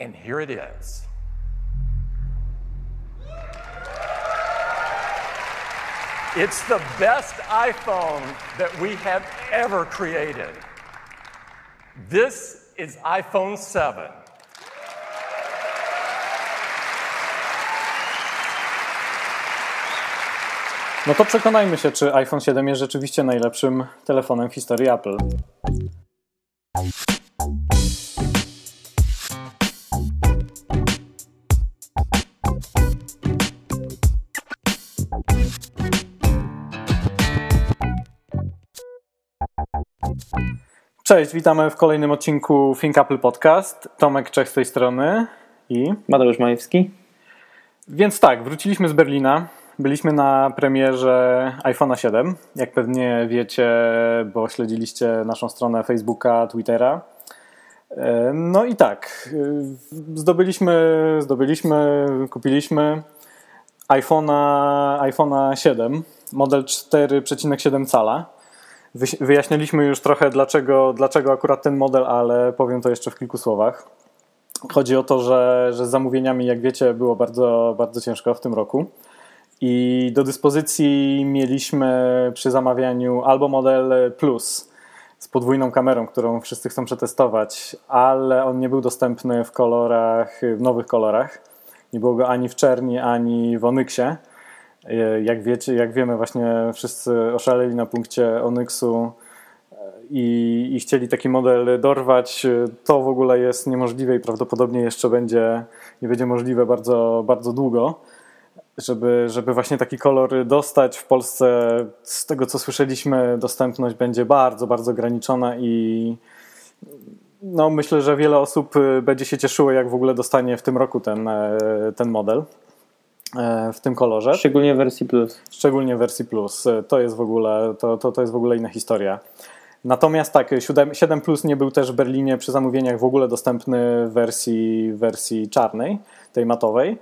And here it is. It's the best iPhone that we have ever created. This is iPhone 7. No to przekonajmy się, czy iPhone 7 jest rzeczywiście najlepszym telefonem w historii Apple. Cześć, witamy w kolejnym odcinku Think Apple Podcast. Tomek Czech z tej strony i Mateusz Majewski. Więc tak, wróciliśmy z Berlina. Byliśmy na premierze iPhone'a 7, jak pewnie wiecie, bo śledziliście naszą stronę Facebooka, Twittera. E, No i tak, e, zdobyliśmy, zdobyliśmy, kupiliśmy iPhone'a iPhone'a 7, model 4,7 cala. Wyjaśniliśmy już trochę, dlaczego, dlaczego akurat ten model, ale powiem to jeszcze w kilku słowach. Chodzi o to, że, że z zamówieniami, jak wiecie, było bardzo, bardzo ciężko w tym roku. I do dyspozycji mieliśmy przy zamawianiu albo model Plus z podwójną kamerą, którą wszyscy chcą przetestować, ale on nie był dostępny w kolorach, w nowych kolorach. Nie było go ani w czerni, ani w Onyksie. Jak wiecie, jak wiemy, właśnie wszyscy oszaleli na punkcie Onyksu i, i chcieli taki model dorwać. To w ogóle jest niemożliwe i prawdopodobnie jeszcze będzie, nie będzie możliwe bardzo, bardzo długo żeby, żeby właśnie taki kolor dostać w Polsce, z tego co słyszeliśmy, dostępność będzie bardzo, bardzo ograniczona i no, myślę, że wiele osób będzie się cieszyło, jak w ogóle dostanie w tym roku ten, e, ten model e, w tym kolorze. Szczególnie w wersji Plus. Szczególnie w wersji Plus. To jest w ogóle, to, to, to jest w ogóle inna historia. Natomiast tak, 7, 7 Plus nie był też w Berlinie przy zamówieniach w ogóle dostępny w wersji, wersji czarnej, tej matowej.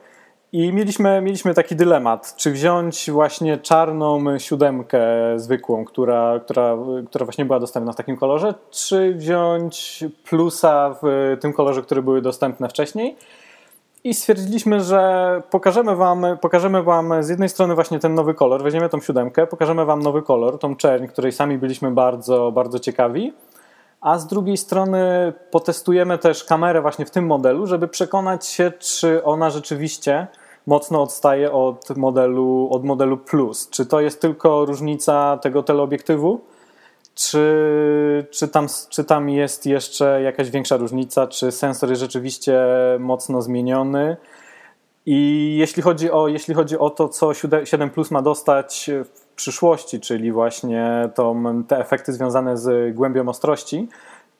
I mieliśmy, mieliśmy taki dylemat, czy wziąć właśnie czarną siódemkę zwykłą, która, która, która właśnie była dostępna w takim kolorze, czy wziąć plusa w tym kolorze, które były dostępne wcześniej. I stwierdziliśmy, że pokażemy wam, pokażemy wam z jednej strony właśnie ten nowy kolor, weźmiemy tą siódemkę, pokażemy wam nowy kolor, tą czerń, której sami byliśmy bardzo, bardzo ciekawi, a z drugiej strony potestujemy też kamerę właśnie w tym modelu, żeby przekonać się, czy ona rzeczywiście mocno odstaje od modelu, od modelu Plus. Czy to jest tylko różnica tego teleobiektywu, czy, czy, tam, czy tam jest jeszcze jakaś większa różnica, czy sensor jest rzeczywiście mocno zmieniony. I jeśli chodzi o, jeśli chodzi o to, co 7 Plus ma dostać w przyszłości, czyli właśnie tą, te efekty związane z głębią ostrości,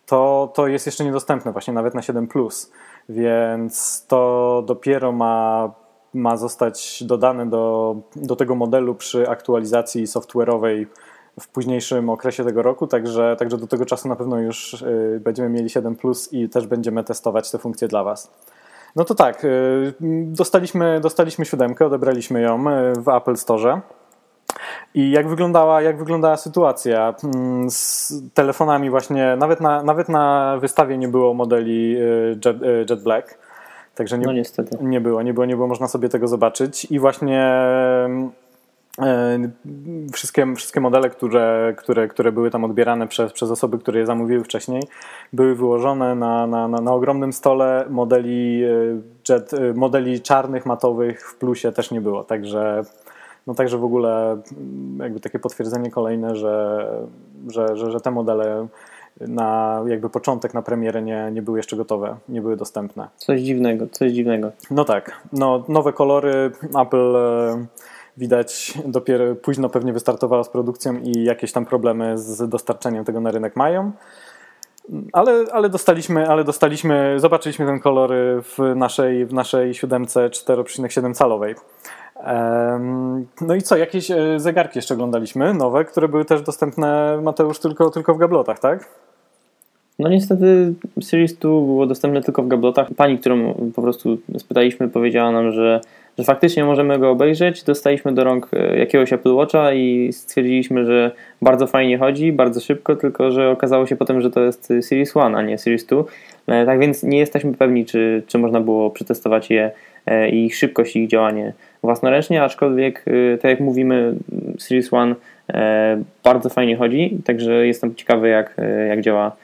to, to jest jeszcze niedostępne właśnie nawet na 7 Plus. Więc to dopiero ma, ma zostać dodane do, do tego modelu przy aktualizacji software'owej w późniejszym okresie tego roku, także, także do tego czasu na pewno już y, będziemy mieli 7 Plus i też będziemy testować te funkcje dla Was. No to tak, y, dostaliśmy, dostaliśmy siódemkę, odebraliśmy ją y, w Apple Store. I jak wyglądała, jak wyglądała sytuacja mm, z telefonami właśnie, nawet na, nawet na wystawie nie było modeli Jet, Jet Black. Także nie, no niestety. nie było, nie było, nie było można sobie tego zobaczyć. I właśnie Wszystkie, wszystkie modele, które, które, które były tam odbierane przez, przez osoby, które je zamówiły wcześniej, były wyłożone na, na, na, na ogromnym stole. Modeli, jet, modeli czarnych, matowych w plusie też nie było. Także, no także w ogóle jakby takie potwierdzenie kolejne, że, że, że, że te modele na jakby początek, na premierę nie, nie były jeszcze gotowe, nie były dostępne. Coś dziwnego, coś dziwnego. No tak, no nowe kolory, Apple widać dopiero późno pewnie wystartowała z produkcją i jakieś tam problemy z dostarczeniem tego na rynek mają. Ale, ale, dostaliśmy, ale dostaliśmy, zobaczyliśmy ten kolor w naszej, w naszej siódemce 4,7 calowej. No i co, jakieś zegarki jeszcze oglądaliśmy, nowe, które były też dostępne, Mateusz, tylko, tylko w gablotach, tak? No niestety Series 2 było dostępne tylko w gablotach. Pani, którą po prostu spytaliśmy, powiedziała nam, że, że faktycznie możemy go obejrzeć. Dostaliśmy do rąk e, jakiegoś Apple Watcha i stwierdziliśmy, że bardzo fajnie chodzi, bardzo szybko, tylko że okazało się potem, że to jest Series 1, a nie Series 2. E, tak więc nie jesteśmy pewni, czy, czy można było przetestować je e, i ich szybkość i ich działanie własnoręcznie, aczkolwiek tak jak mówimy, Series 1 bardzo fajnie chodzi, także jestem ciekawy jak, jak działa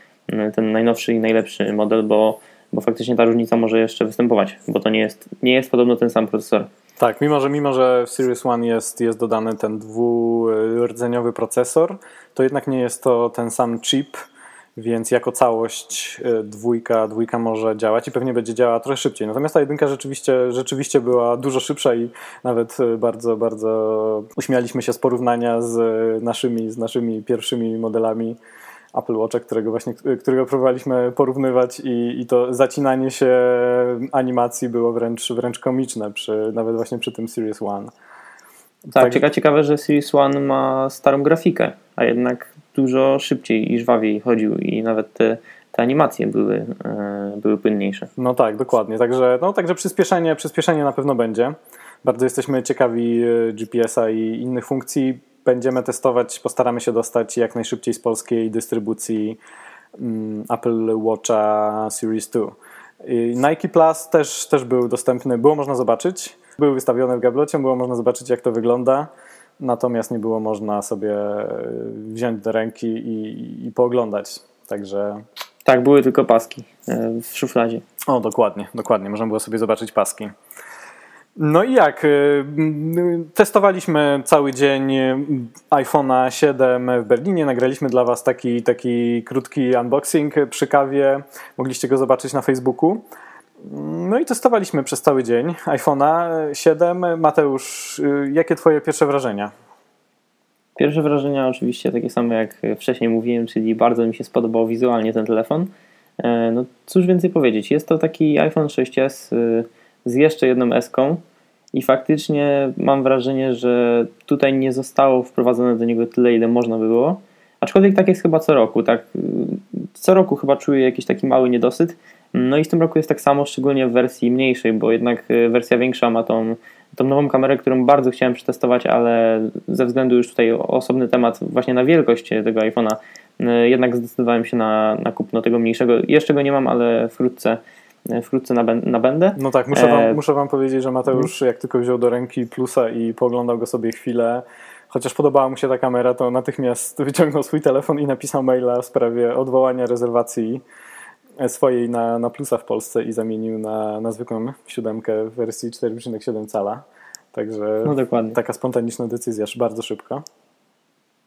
ten najnowszy i najlepszy model, bo, bo faktycznie ta różnica może jeszcze występować, bo to nie jest, nie jest podobno ten sam procesor. Tak, mimo że, mimo że w Series One jest, jest dodany ten dwurdzeniowy procesor, to jednak nie jest to ten sam chip, więc jako całość e, dwójka, dwójka może działać i pewnie będzie działała trochę szybciej. Natomiast ta jedynka rzeczywiście, rzeczywiście była dużo szybsza i nawet e, bardzo, bardzo uśmialiśmy się z porównania z naszymi, z naszymi pierwszymi modelami Apple Watcha, którego właśnie, którego próbowaliśmy porównywać i, i to zacinanie się animacji było wręcz, wręcz komiczne, przy, nawet właśnie przy tym Series One. Tak, tak, ciekawe, że Series One ma starą grafikę, a jednak dużo szybciej i żwawiej chodził i nawet te, te animacje były, e, były płynniejsze. No tak, dokładnie. Także, no, także przyspieszenie, przyspieszenie na pewno będzie. Bardzo jesteśmy ciekawi e, GPS-a i innych funkcji będziemy testować, postaramy się dostać jak najszybciej z polskiej dystrybucji mm, Apple Watcha Series 2. Nike Plus też, też był dostępny, było można zobaczyć. Był wystawiony w gablocie, było można zobaczyć jak to wygląda, natomiast nie było można sobie wziąć do ręki i, i pooglądać. Także. Tak, były tylko paski e, w szufladzie. O, dokładnie, dokładnie. Można było sobie zobaczyć paski. No i jak? Y, testowaliśmy cały dzień iPhone'a 7 w Berlinie. Nagraliśmy dla Was taki, taki krótki unboxing przy kawie. Mogliście go zobaczyć na Facebooku. No i testowaliśmy przez cały dzień iPhone'a 7. Mateusz, y, jakie Twoje pierwsze wrażenia? Pierwsze wrażenia oczywiście takie same jak wcześniej mówiłem, czyli bardzo mi się spodobał wizualnie ten telefon. E, no cóż więcej powiedzieć, jest to taki iPhone 6s z jeszcze jedną S-ką i faktycznie mam wrażenie, że tutaj nie zostało wprowadzone do niego tyle, ile można by było. Aczkolwiek tak jest chyba co roku, tak co roku chyba czuję jakiś taki mały niedosyt. No i w tym roku jest tak samo, szczególnie w wersji mniejszej, bo jednak e, wersja większa ma tą, tą nową kamerę, którą bardzo chciałem przetestować, ale ze względu już tutaj osobny temat właśnie na wielkość tego iPhone'a, e, jednak zdecydowałem się na, na kupno tego mniejszego. Jeszcze go nie mam, ale wkrótce wkrótce nabędę. No tak, muszę wam, e... muszę wam powiedzieć, że Mateusz jak tylko wziął do ręki plusa i poglądał go sobie chwilę, chociaż podobała mu się ta kamera, to natychmiast wyciągnął swój telefon i napisał maila w sprawie odwołania rezerwacji swojej na, na plusa w Polsce i zamienił na, na zwykłą siódemkę w wersji 4,7 cala. Także no taka spontaniczna decyzja, bardzo szybko.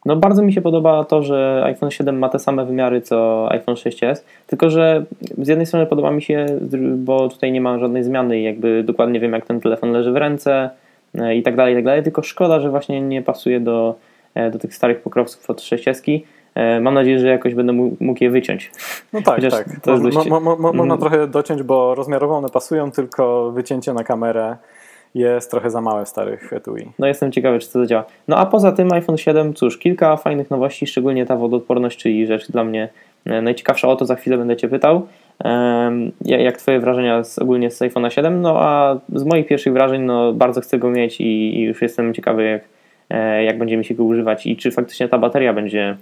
No bardzo mi się podoba to, że iPhone 7 ma te same wymiary co iPhone 6s, tylko że z jednej strony podoba mi się, bo tutaj nie ma żadnej zmiany jakby dokładnie wiem jak ten telefon leży w ręce e, i tak dalej, i tak dalej, tylko szkoda, że właśnie nie pasuje do, e, do tych starych pokrowców od 6s. E, mam nadzieję, że jakoś będę mógł je wyciąć. No tak, Chociaż tak. To dość... mo, mo, mo, można mm. trochę dociąć, bo rozmiarowo one pasują, tylko wycięcie na kamerę jest trochę za małe w starych etui. No jestem ciekawy, czy to zadziała. No a poza tym iPhone 7, cóż, kilka fajnych nowości, szczególnie ta wodoodporność, czyli rzecz dla mnie e, najciekawsza, o to za chwilę będę Cię pytał. Jak Twoje wrażenia z, ogólnie z iPhone'a 7? No a z moich pierwszych wrażeń, no bardzo chcę go mieć i, i już jestem ciekawy, jak, e, jak będziemy się go używać i czy faktycznie ta bateria będzie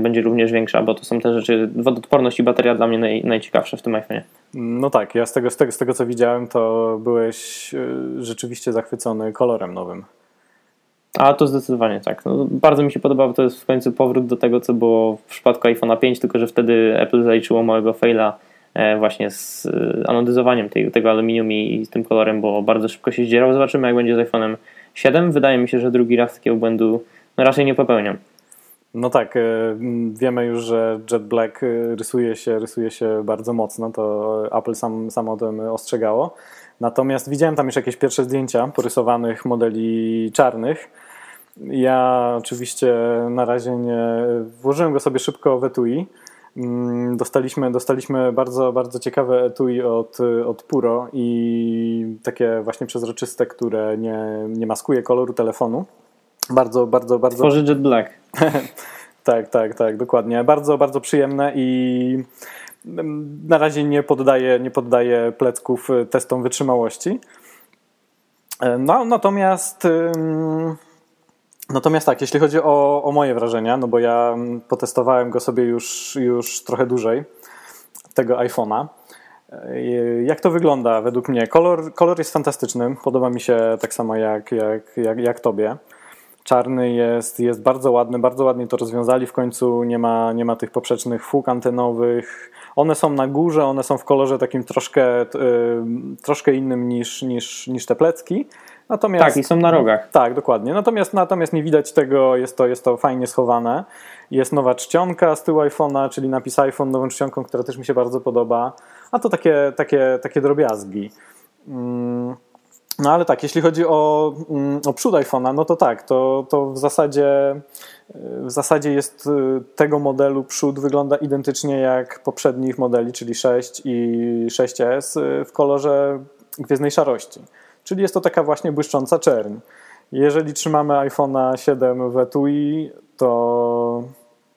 będzie również większa, bo to są te rzeczy, wodoodporność i bateria dla mnie naj, najciekawsze w tym iPhone'ie. No tak, ja z tego, z, tego, z tego co widziałem, to byłeś e, rzeczywiście zachwycony kolorem nowym. A to zdecydowanie tak. No, bardzo mi się podoba, bo to jest w końcu powrót do tego, co było w przypadku iPhone'a 5, tylko że wtedy Apple zaliczyło małego faila e, właśnie z anodyzowaniem tej, tego aluminium i, i tym kolorem, bo bardzo szybko się zdzierał. Zobaczymy, jak będzie z iPhone'em 7. Wydaje mi się, że drugi raz takiego błędu no, raczej nie popełniam. No tak, e, wiemy już, że Jet Black e, rysuje się, rysuje się bardzo mocno, to Apple sam, sam o tym ostrzegało. Natomiast widziałem tam już jakieś pierwsze zdjęcia porysowanych modeli czarnych. Ja oczywiście na razie nie włożyłem go sobie szybko w etui. Mm, dostaliśmy, dostaliśmy bardzo, bardzo ciekawe etui od, od Puro i takie właśnie przezroczyste, które nie, nie maskuje koloru telefonu. Bardzo, bardzo, bardzo. Tworzy Jet Black. Tak, tak, tak, dokładnie. Bardzo, bardzo przyjemne i mm, na razie nie poddaje, nie poddaje plecków y, testom wytrzymałości. E, no, natomiast natomiast tak, jeśli chodzi o, o moje wrażenia, no bo ja mm, potestowałem go sobie już, już trochę dłużej, tego iPhone'a. E, jak to wygląda według mnie? Kolor, kolor jest fantastyczny, podoba mi się tak samo jak, jak, jak, jak tobie. Czarny jest, jest bardzo ładny, bardzo ładnie to rozwiązali. W końcu nie ma, nie ma tych poprzecznych fug antenowych. One są na górze, one są w kolorze takim troszkę, yy, troszkę innym niż, niż, niż te plecki. Natomiast, tak, i są na rogach. Tak, dokładnie. Natomiast, natomiast nie widać tego, jest to, jest to fajnie schowane. Jest nowa czcionka z tyłu iPhone'a, czyli napis iPhone nową czcionką, która też mi się bardzo podoba. A to takie, takie, takie drobiazgi. Mm. No ale tak, jeśli chodzi o, mm, o przód iPhone'a, no to tak, to, to w, zasadzie, w zasadzie jest y, tego modelu przód wygląda identycznie jak poprzednich modeli, czyli 6 i 6S y, w kolorze gwiezdnej szarości. Czyli jest to taka właśnie błyszcząca czerń. Jeżeli trzymamy iPhone'a 7 w etui, to,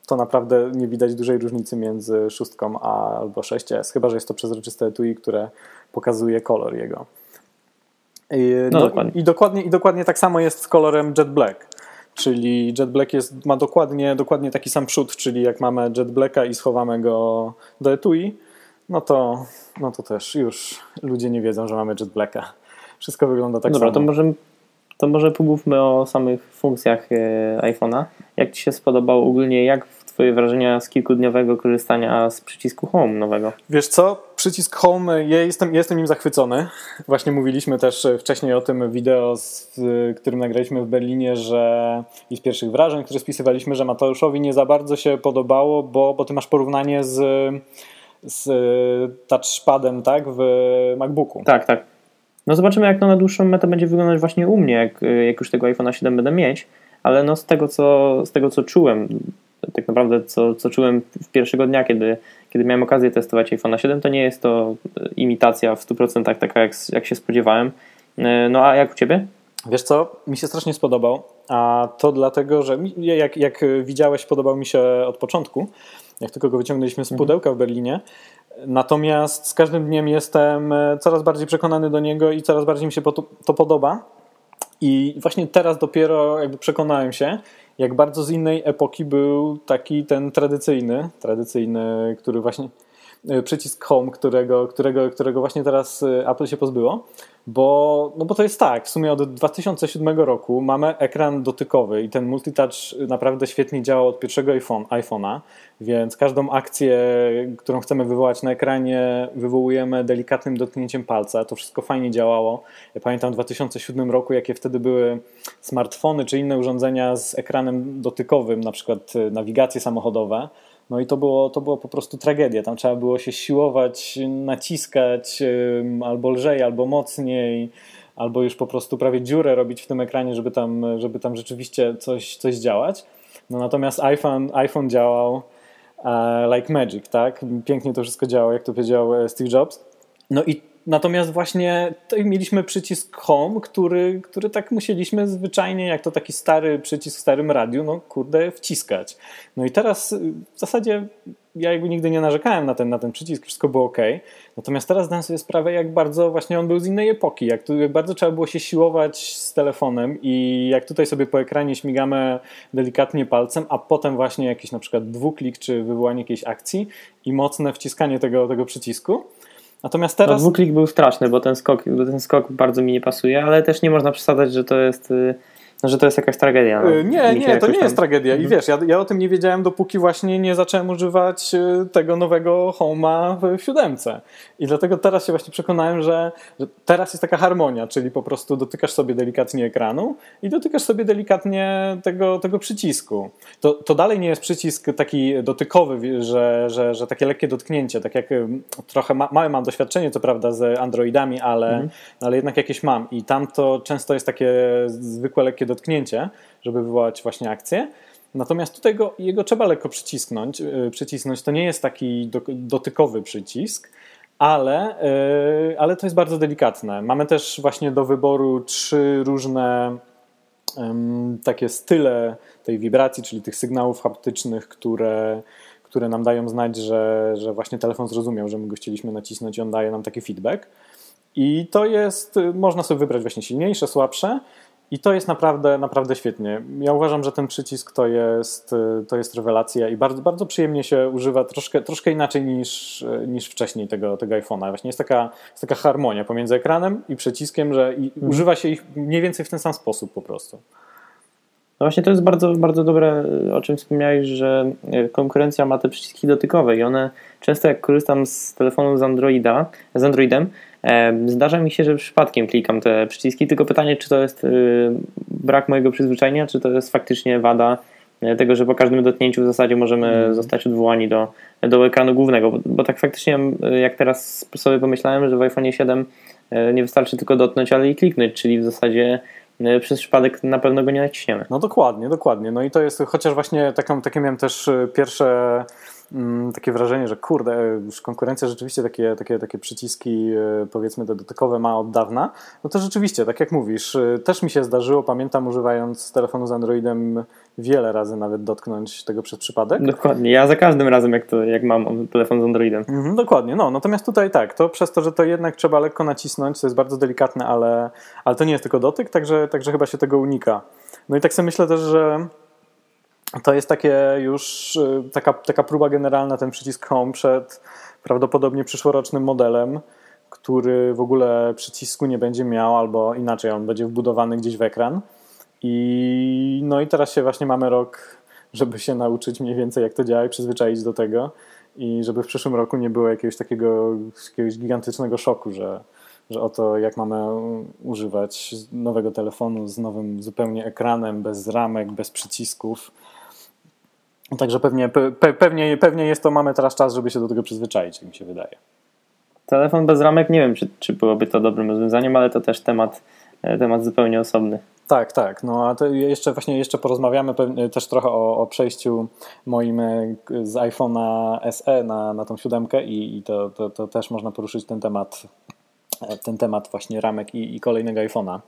to naprawdę nie widać dużej różnicy między 6 a albo 6S, chyba że jest to przezroczyste etui, które pokazuje kolor jego. I, no, no, dokładnie. I, dokładnie, I dokładnie tak samo jest z kolorem Jet Black. Czyli Jet Black jest, ma dokładnie, dokładnie taki sam przód, czyli jak mamy Jet Blacka i schowamy go do etui, no to, no to też już ludzie nie wiedzą, że mamy Jet Blacka. Wszystko wygląda tak Dobra, samo. To może, to może pomówmy o samych funkcjach e, iPhone'a. Jak Ci się spodobało ogólnie, jak Twoje wrażenia z kilkudniowego korzystania z przycisku Home nowego? Wiesz co, przycisk Home, ja jestem, jestem nim zachwycony. Właśnie mówiliśmy też wcześniej o tym wideo, z którym nagraliśmy w Berlinie, że i z pierwszych wrażeń, które spisywaliśmy, że Mateuszowi nie za bardzo się podobało, bo, bo ty masz porównanie z, z touchpadem, tak, w MacBooku. Tak, tak. No zobaczymy, jak to na dłuższą metę będzie wyglądać właśnie u mnie, jak, jak już tego iPhone'a 7 będę mieć, ale no z tego, co, z tego, co czułem, tak naprawdę co, co czułem w pierwszego dnia, kiedy, kiedy miałem okazję testować iPhone 7, to nie jest to imitacja w 100% taka, jak, jak się spodziewałem. E, no a jak u Ciebie? Wiesz co, mi się strasznie spodobał, a to dlatego, że jak, jak widziałeś, podobał mi się od początku, jak tylko go wyciągnęliśmy z mhm. pudełka w Berlinie. Natomiast z każdym dniem jestem e, coraz bardziej przekonany do niego i coraz bardziej mi się to podoba. I właśnie teraz dopiero jakby przekonałem się, jak bardzo z innej epoki był taki ten tradycyjny, tradycyjny, który właśnie e, przycisk Home, którego, którego, którego właśnie teraz e, Apple się pozbyło, bo, no bo to jest tak, w sumie od 2007 roku mamy ekran dotykowy i ten multitouch naprawdę świetnie działa od pierwszego iPhone, iPhone'a, więc każdą akcję, którą chcemy wywołać na ekranie, wywołujemy delikatnym dotknięciem palca. To wszystko fajnie działało. Ja pamiętam w 2007 roku, jakie wtedy były smartfony czy inne urządzenia z ekranem dotykowym, na przykład nawigacje samochodowe. No i to było, to było po prostu tragedia. Tam trzeba było się siłować, naciskać albo lżej, albo mocniej, albo już po prostu prawie dziurę robić w tym ekranie, żeby tam, żeby tam rzeczywiście coś, coś działać. No natomiast iPhone, iPhone działał e, like magic, tak? Pięknie to wszystko działało, jak to powiedział e, Steve Jobs. No i Natomiast właśnie mieliśmy przycisk Home, który, który tak musieliśmy zwyczajnie, jak to taki stary przycisk w starym radiu, no kurde, wciskać. No i teraz y, w zasadzie ja jakby nigdy nie narzekałem na ten, na ten przycisk, wszystko było ok. Natomiast teraz zdałem sobie sprawę, jak bardzo właśnie on był z innej epoki, jak, tu, jak bardzo trzeba było się siłować z telefonem i jak tutaj sobie po ekranie śmigamy delikatnie palcem, a potem właśnie jakiś na przykład dwuklik czy wywołanie jakiejś akcji i mocne wciskanie tego, tego przycisku. Natomiast teraz. No, dwuklik był straszny, bo ten skok, bo ten skok bardzo mi nie pasuje, ale też nie można przesadzać, że to jest y, że to jest jakaś tragedia. No. Y, nie, nie, to nie tam... jest tragedia. I mhm. wiesz, ja, ja o tym nie wiedziałem, dopóki właśnie nie zacząłem używać y, tego nowego Home'a w siódemce. I dlatego teraz się właśnie przekonałem, że, że, teraz jest taka harmonia, czyli po prostu dotykasz sobie delikatnie ekranu i dotykasz sobie delikatnie tego, tego przycisku. To, to dalej nie jest przycisk taki dotykowy, że, że, że takie lekkie dotknięcie, tak jak trochę ma, małe mam doświadczenie, co prawda, z Androidami, ale, mhm. ale jednak jakieś mam. I tam to często jest takie zwykłe lekkie dotknięcie, żeby wywołać właśnie akcję. Natomiast tutaj go, jego trzeba lekko przycisnąć. Y, przycisnąć. To nie jest taki do, dotykowy przycisk, ale, yy, ale to jest bardzo delikatne. Mamy też właśnie do wyboru trzy różne takie style tej wibracji, czyli tych sygnałów haptycznych, które, które nam dają znać, że, że właśnie telefon zrozumiał, że my go chcieliśmy nacisnąć i on daje nam taki feedback. I to jest, można sobie wybrać właśnie silniejsze, słabsze. I to jest naprawdę, naprawdę świetnie. Ja uważam, że ten przycisk to jest, to jest rewelacja i bardzo, bardzo przyjemnie się używa, troszkę, troszkę inaczej niż, niż wcześniej tego, tego iPhone'a. Właśnie jest taka, jest taka harmonia pomiędzy ekranem i przyciskiem, że i mhm. używa się ich mniej więcej w ten sam sposób po prostu. No właśnie to jest bardzo, bardzo dobre, o czym wspomniałeś, że konkurencja ma te przyciski dotykowe i one często jak korzystam z telefonu z Androida, z Androidem, Zdarza mi się, że przypadkiem klikam te przyciski, tylko pytanie, czy to jest y, brak mojego przyzwyczajenia, czy to jest faktycznie wada e, tego, że po każdym dotknięciu w zasadzie możemy mm. zostać odwołani do, do ekranu głównego, bo, bo, tak faktycznie jak teraz sobie pomyślałem, że w iPhone 7 e, nie wystarczy tylko dotknąć, ale i kliknąć, czyli w zasadzie e, przez przypadek na pewno go nie naciśniemy. No dokładnie, dokładnie. No i to jest, chociaż właśnie taką, takie miałem też pierwsze takie wrażenie, że kurde, już konkurencja rzeczywiście takie, takie, takie przyciski e, powiedzmy te dotykowe ma od dawna, no to rzeczywiście, tak jak mówisz, e, też mi się zdarzyło, pamiętam używając telefonu z Androidem wiele razy nawet dotknąć tego przez przypadek. Dokładnie, ja za każdym razem jak, to, jak mam telefon z Androidem. Mhm, dokładnie, no natomiast tutaj tak, to przez to, że to jednak trzeba lekko nacisnąć, to jest bardzo delikatne, ale, ale to nie jest tylko dotyk, także, także chyba się tego unika. No i tak sobie myślę też, że to jest takie już y, taka, taka próba generalna, ten przycisk Home przed prawdopodobnie przyszłorocznym modelem, który w ogóle przycisku nie będzie miał, albo inaczej, on będzie wbudowany gdzieś w ekran. I, no i teraz się właśnie mamy rok, żeby się nauczyć mniej więcej jak to działa i przyzwyczaić do tego i żeby w przyszłym roku nie było jakiegoś takiego jakiegoś gigantycznego szoku, że, że oto jak mamy używać nowego telefonu z nowym zupełnie ekranem, bez ramek, bez przycisków, Także pewnie, pe, pewnie, pewnie jest to, mamy teraz czas, żeby się do tego przyzwyczaić, jak mi się wydaje. Telefon bez ramek, nie wiem, czy, czy byłoby to dobrym rozwiązaniem, ale to też temat, e, temat zupełnie osobny. Tak, tak. No a to jeszcze właśnie jeszcze porozmawiamy też trochę o, o przejściu moim e, z iPhone'a SE na, na tą siódemkę i, i to, to, to, też można poruszyć ten temat, e, ten temat właśnie ramek i, i kolejnego iPhone'a.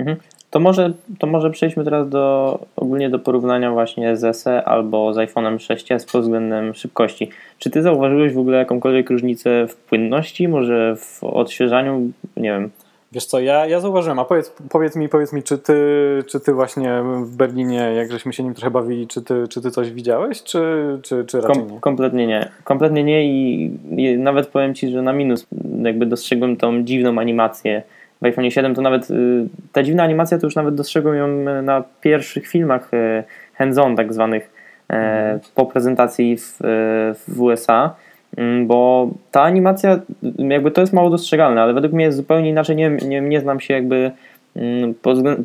Mhm. To może, to może przejdźmy teraz do ogólnie do porównania właśnie z SE albo z iPhone'em 6s pod względem szybkości. Czy ty zauważyłeś w ogóle jakąkolwiek różnicę w płynności, może w odświeżaniu? Nie wiem. Wiesz co, ja, ja zauważyłem, a powiedz, powiedz mi, powiedz mi, czy ty, czy ty właśnie w Berlinie, jak żeśmy się nim trochę bawili, czy ty, czy ty coś widziałeś, czy, czy, czy raczej Kom, nie? Kompletnie nie. Kompletnie nie i, i nawet powiem Ci, że na minus jakby dostrzegłem tą dziwną animację w iPhone 7 to nawet y, ta dziwna animacja to już nawet dostrzegłem ją y, na pierwszych filmach y, hands-on tak zwanych mm. po prezentacji w, w USA, mm, bo ta animacja jakby to jest mało dostrzegalne, ale według mnie jest zupełnie inaczej, nie, nie, nie znam się jakby mm,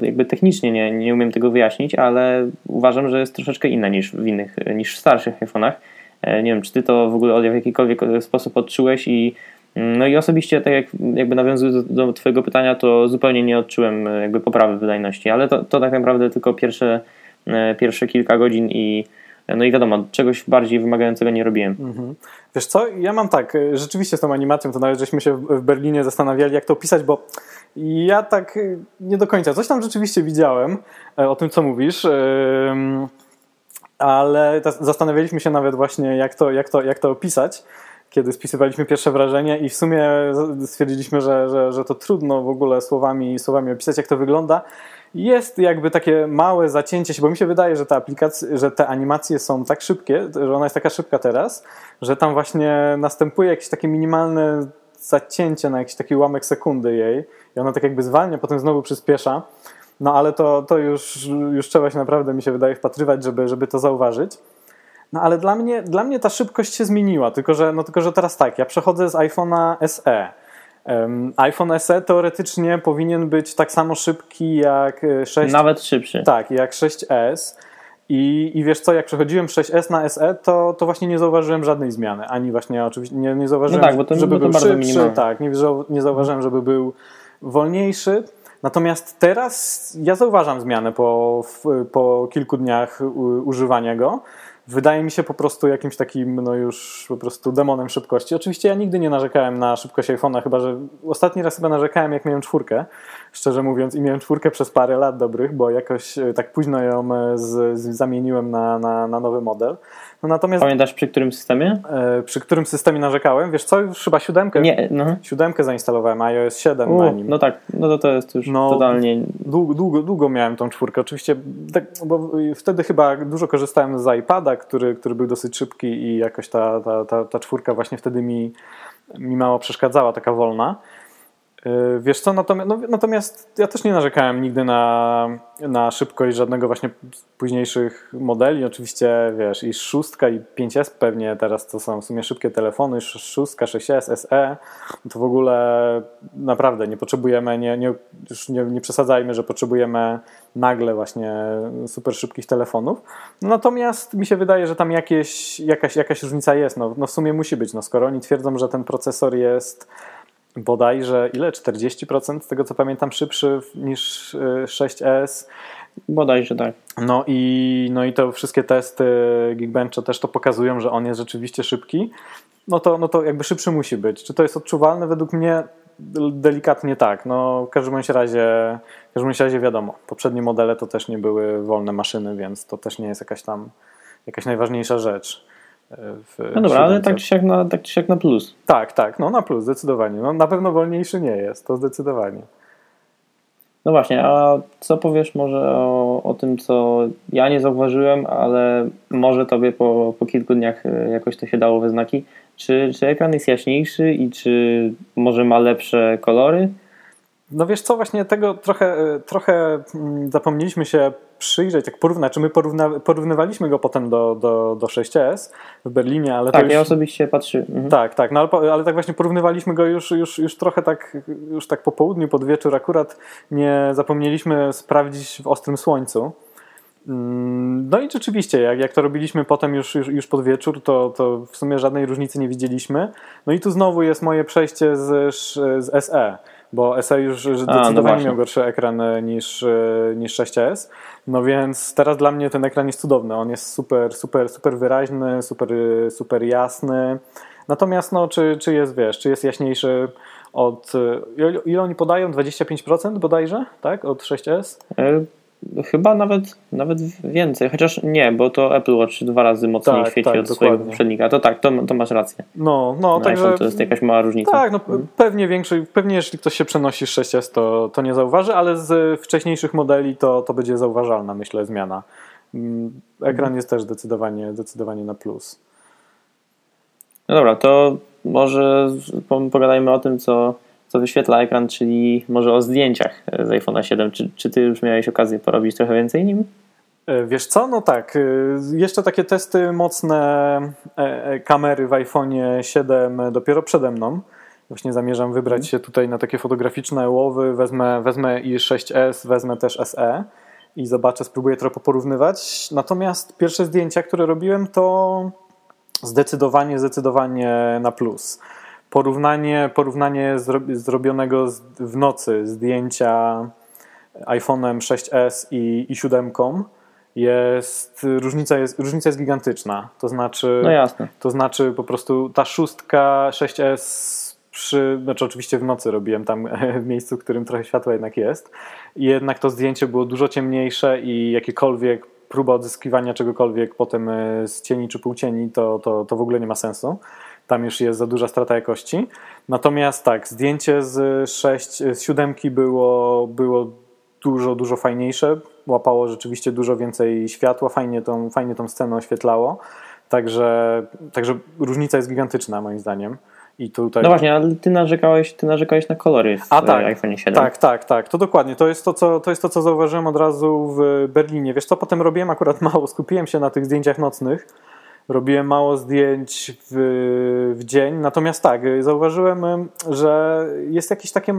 jakby technicznie nie, nie umiem tego wyjaśnić, ale uważam, że jest troszeczkę inna niż w innych, niż w starszych iPhone'ach. Nie wiem, czy ty to w ogóle w jakikolwiek sposób odczułeś i no i osobiście, tak jak jakby nawiązując do, do Twojego pytania, to zupełnie nie odczułem e, jakby poprawy wydajności, ale to, to tak naprawdę tylko pierwsze, e, pierwsze kilka godzin i no i wiadomo, czegoś bardziej wymagającego nie robiłem. Mhm. Wiesz co, ja mam tak, e, rzeczywiście z tą animacją, to nawet żeśmy się w Berlinie zastanawiali, jak to opisać, bo ja tak nie do końca, coś tam rzeczywiście widziałem o tym, co mówisz, ale zastanawialiśmy się nawet właśnie, jak to, jak to, jak to opisać kiedy spisywaliśmy pierwsze wrażenie i w sumie stwierdziliśmy, że, że, że to trudno w ogóle słowami, słowami opisać, jak to wygląda. Jest jakby takie małe zacięcie się, bo mi się wydaje, że te aplikacje, że te animacje są tak szybkie, że ona jest taka szybka teraz, że tam właśnie następuje jakieś takie minimalne zacięcie na jakiś taki ułamek sekundy jej i ona tak jakby zwalnia, potem znowu przyspiesza. No ale to, to już, już trzeba się naprawdę, mi się wydaje, wpatrywać, żeby, żeby to zauważyć. No ale dla mnie, dla mnie ta szybkość się zmieniła, tylko że, no, tylko że teraz tak, ja przechodzę z iPhone'a SE. Um, iPhone SE teoretycznie powinien być tak samo szybki jak 6. Nawet szybszy. Tak, jak 6S. I, I wiesz co, jak przechodziłem 6S na SE, to, to właśnie nie zauważyłem żadnej zmiany. Ani właśnie oczywiście nie, nie zauważyłem, no tak, bo to, żeby bo to był szybszy, minimalne. tak, nie, nie zauważyłem, żeby był wolniejszy. Natomiast teraz ja zauważam zmianę po, po kilku dniach używania go. Wydaje mi się po prostu jakimś takim, no już po prostu demonem szybkości. Oczywiście ja nigdy nie narzekałem na szybkość iPhone'a, chyba że ostatni raz chyba narzekałem, jak miałem czwórkę, szczerze mówiąc, i miałem czwórkę przez parę lat dobrych, bo jakoś e, tak późno ją e, z, z, zamieniłem na, na, na nowy model. No natomiast, Pamiętasz przy którym systemie? E, przy którym systemie narzekałem? Wiesz co, już chyba siódemkę, Nie, no. siódemkę zainstalowałem, iOS 7 U, na nim. No tak, no to, to jest już no, totalnie... Długo, długo, długo miałem tą czwórkę, oczywiście, tak, bo wtedy chyba dużo korzystałem z iPada, który, który był dosyć szybki i jakoś ta, ta, ta, ta czwórka właśnie wtedy mi, mi mało przeszkadzała, taka wolna. Y, wiesz co, natomiast, no, natomiast ja też nie narzekałem nigdy na, na szybkość żadnego właśnie późniejszych modeli. Oczywiście, wiesz, i szóstka i 5S pewnie teraz to są w sumie szybkie telefony, szóstka, 6S, SE, to w ogóle naprawdę nie potrzebujemy, nie, nie, już nie, nie przesadzajmy, że potrzebujemy nagle właśnie super szybkich telefonów. Natomiast mi się wydaje, że tam jakieś, jakaś, jakaś różnica jest. No, no w sumie musi być, no skoro oni twierdzą, że ten procesor jest bodajże ile? 40% z tego co pamiętam szybszy niż 6S. Bodajże tak. No i, no i to wszystkie testy Geekbencha też to pokazują, że on jest rzeczywiście szybki. No to, no to jakby szybszy musi być. Czy to jest odczuwalne? Według mnie delikatnie tak. No w każdym razie, w każdym razie wiadomo, poprzednie modele to też nie były wolne maszyny, więc to też nie jest jakaś tam jakaś najważniejsza rzecz. No dobra, ale tak czy, siak na, tak czy siak na plus. Tak, tak, no na plus, zdecydowanie. No, na pewno wolniejszy nie jest, to zdecydowanie. No właśnie, a co powiesz może o, o tym, co ja nie zauważyłem, ale może tobie po, po kilku dniach e, jakoś to się dało we znaki. Czy, czy ekran jest jaśniejszy i czy może ma lepsze kolory? No wiesz co, właśnie tego trochę, e, trochę mm, zapomnieliśmy się przyjrzeć, jak porównać, czy my porówna, porównywaliśmy go potem do, do, do 6S w Berlinie, ale tak, już, ja osobiście patrzyłem. Mhm. Tak, tak, no ale, ale tak właśnie porównywaliśmy go już, już, już trochę tak, już tak po południu, pod wieczór akurat nie zapomnieliśmy sprawdzić w ostrym słońcu. Mm, no i rzeczywiście, jak, jak to robiliśmy potem już, już, już pod wieczór, to, to w sumie żadnej różnicy nie widzieliśmy. No i tu znowu jest moje przejście z, z SE bo SE już zdecydowanie no miał gorszy ekran e, niż, e, niż 6S. No więc teraz dla mnie ten ekran jest cudowny. On jest super, super, super wyraźny, super, super jasny. Natomiast no, czy, czy jest, wiesz, czy jest jaśniejszy od... E, ile oni podają? 25% bodajże, tak? Od 6S? Chyba nawet, nawet więcej, chociaż nie, bo to Apple Watch dwa razy mocniej tak, świeci tak, od dokładnie. swojego poprzednika. To tak, to, to masz rację. No, no, także. To jest jakaś mała różnica. Tak, no, hmm. pewnie większy, pewnie jeśli ktoś się przenosi z 6S, to, to nie zauważy, ale z wcześniejszych modeli to, to będzie zauważalna, myślę, zmiana. Mm, ekran hmm. jest też zdecydowanie, zdecydowanie na plus. No dobra, to może pogadajmy o tym, co co wyświetla ekran, czyli może o zdjęciach z iPhone'a 7. Czy, czy ty już miałeś okazję porobić trochę więcej nim? E, wiesz co, no tak, e, jeszcze takie testy mocne e, kamery w iPhone'ie 7 dopiero przede mną. Właśnie zamierzam wybrać mhm. się tutaj na takie fotograficzne łowy, wezmę, wezmę i 6S, wezmę też SE i zobaczę, spróbuję trochę porównywać. Natomiast pierwsze zdjęcia, które robiłem, to zdecydowanie, zdecydowanie na plus porównanie, porównanie zrobionego w nocy zdjęcia iPhone'em 6s i, i 7 jest różnica, jest różnica jest gigantyczna. To znaczy, no jasne. to znaczy po prostu ta szóstka 6s przy, znaczy oczywiście w nocy robiłem tam w miejscu, w którym trochę światła jednak jest. I jednak to zdjęcie było dużo ciemniejsze i jakiekolwiek próba odzyskiwania czegokolwiek potem e, z cieni czy półcieni, to, to, to w ogóle nie ma sensu tam już jest za duża strata jakości. Natomiast tak, zdjęcie z 6, z 7 było, było dużo, dużo fajniejsze. Łapało rzeczywiście dużo więcej światła, fajnie tą, fajnie tą scenę oświetlało. Także, także różnica jest gigantyczna moim zdaniem. I tutaj... No właśnie, ale ty narzekałeś, ty narzekałeś na kolory w A, tak, iPhone 7. Tak, tak, tak. To dokładnie. To jest to, co, to jest to, co zauważyłem od razu w Berlinie. Wiesz co, potem robiłem akurat mało, skupiłem się na tych zdjęciach nocnych robiłem mało zdjęć w, w dzień. Natomiast tak, zauważyłem, że jest jakieś takie,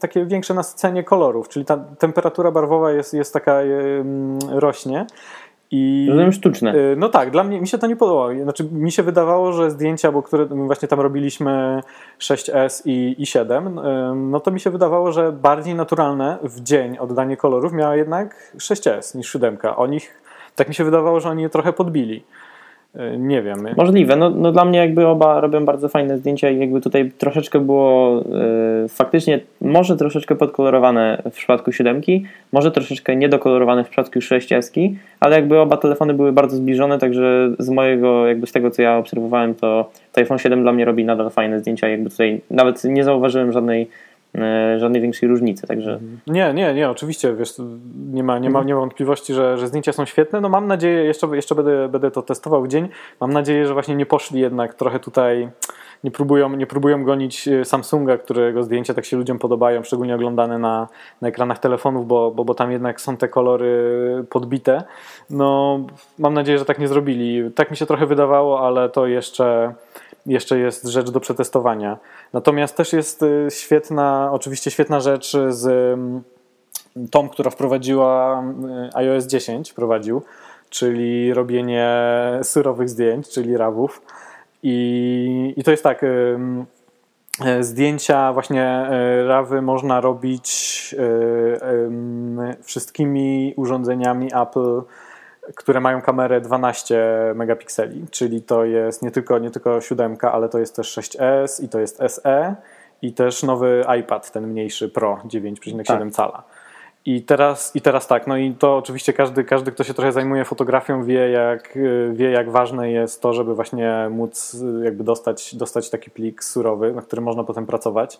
takie większe nasycenie kolorów, czyli ta temperatura barwowa jest, jest taka, rośnie. I, Rozumiem sztuczne. Y, no tak, dla mnie mi się to nie podobało. Znaczy, mi się wydawało, że zdjęcia, bo które właśnie tam robiliśmy 6S i, i 7, no to mi się wydawało, że bardziej naturalne w dzień oddanie kolorów miała jednak 6S niż 7. O nich, tak mi się wydawało, że oni je trochę podbili. E, nie wiem. Możliwe. No, no dla mnie jakby oba robią bardzo fajne zdjęcia i jakby tutaj troszeczkę było y, faktycznie może troszeczkę podkolorowane w przypadku siódemki, może troszeczkę niedokolorowane w przypadku 6S, ale jakby oba telefony były bardzo zbliżone, także z mojego, jakby z tego co ja obserwowałem, to, to iPhone 7 dla mnie robi nadal fajne zdjęcia. Jakby tutaj nawet nie zauważyłem żadnej żadnej większej różnicy, także... Nie, nie, nie, oczywiście, wiesz, nie ma, nie ma, nie ma wątpliwości, że, że zdjęcia są świetne, no mam nadzieję, jeszcze, jeszcze będę, będę to testował w dzień, mam nadzieję, że właśnie nie poszli jednak trochę tutaj, nie próbują, nie próbują gonić e, Samsunga, którego zdjęcia tak się ludziom podobają, szczególnie oglądane na, na ekranach telefonów, bo, bo, bo tam jednak są te kolory podbite, no mam nadzieję, że tak nie zrobili, tak mi się trochę wydawało, ale to jeszcze jeszcze jest rzecz do przetestowania. Natomiast też jest y, świetna, oczywiście świetna rzecz z mm, Tom, która wprowadziła y, iOS 10, prowadził, czyli robienie surowych zdjęć, czyli rawów. I, i to jest tak, y, zdjęcia właśnie rawy można robić wszystkimi urządzeniami Apple które mają kamerę 12 megapikseli, czyli to jest nie tylko, nie tylko 7, ale to jest też 6S i to jest SE i też nowy iPad, ten mniejszy Pro 9,7 tak. cala. I teraz, I teraz tak, no i to oczywiście każdy, każdy, kto się trochę zajmuje fotografią, wie jak, wie, jak ważne jest to, żeby właśnie móc jakby dostać, dostać taki plik surowy, na którym można potem pracować.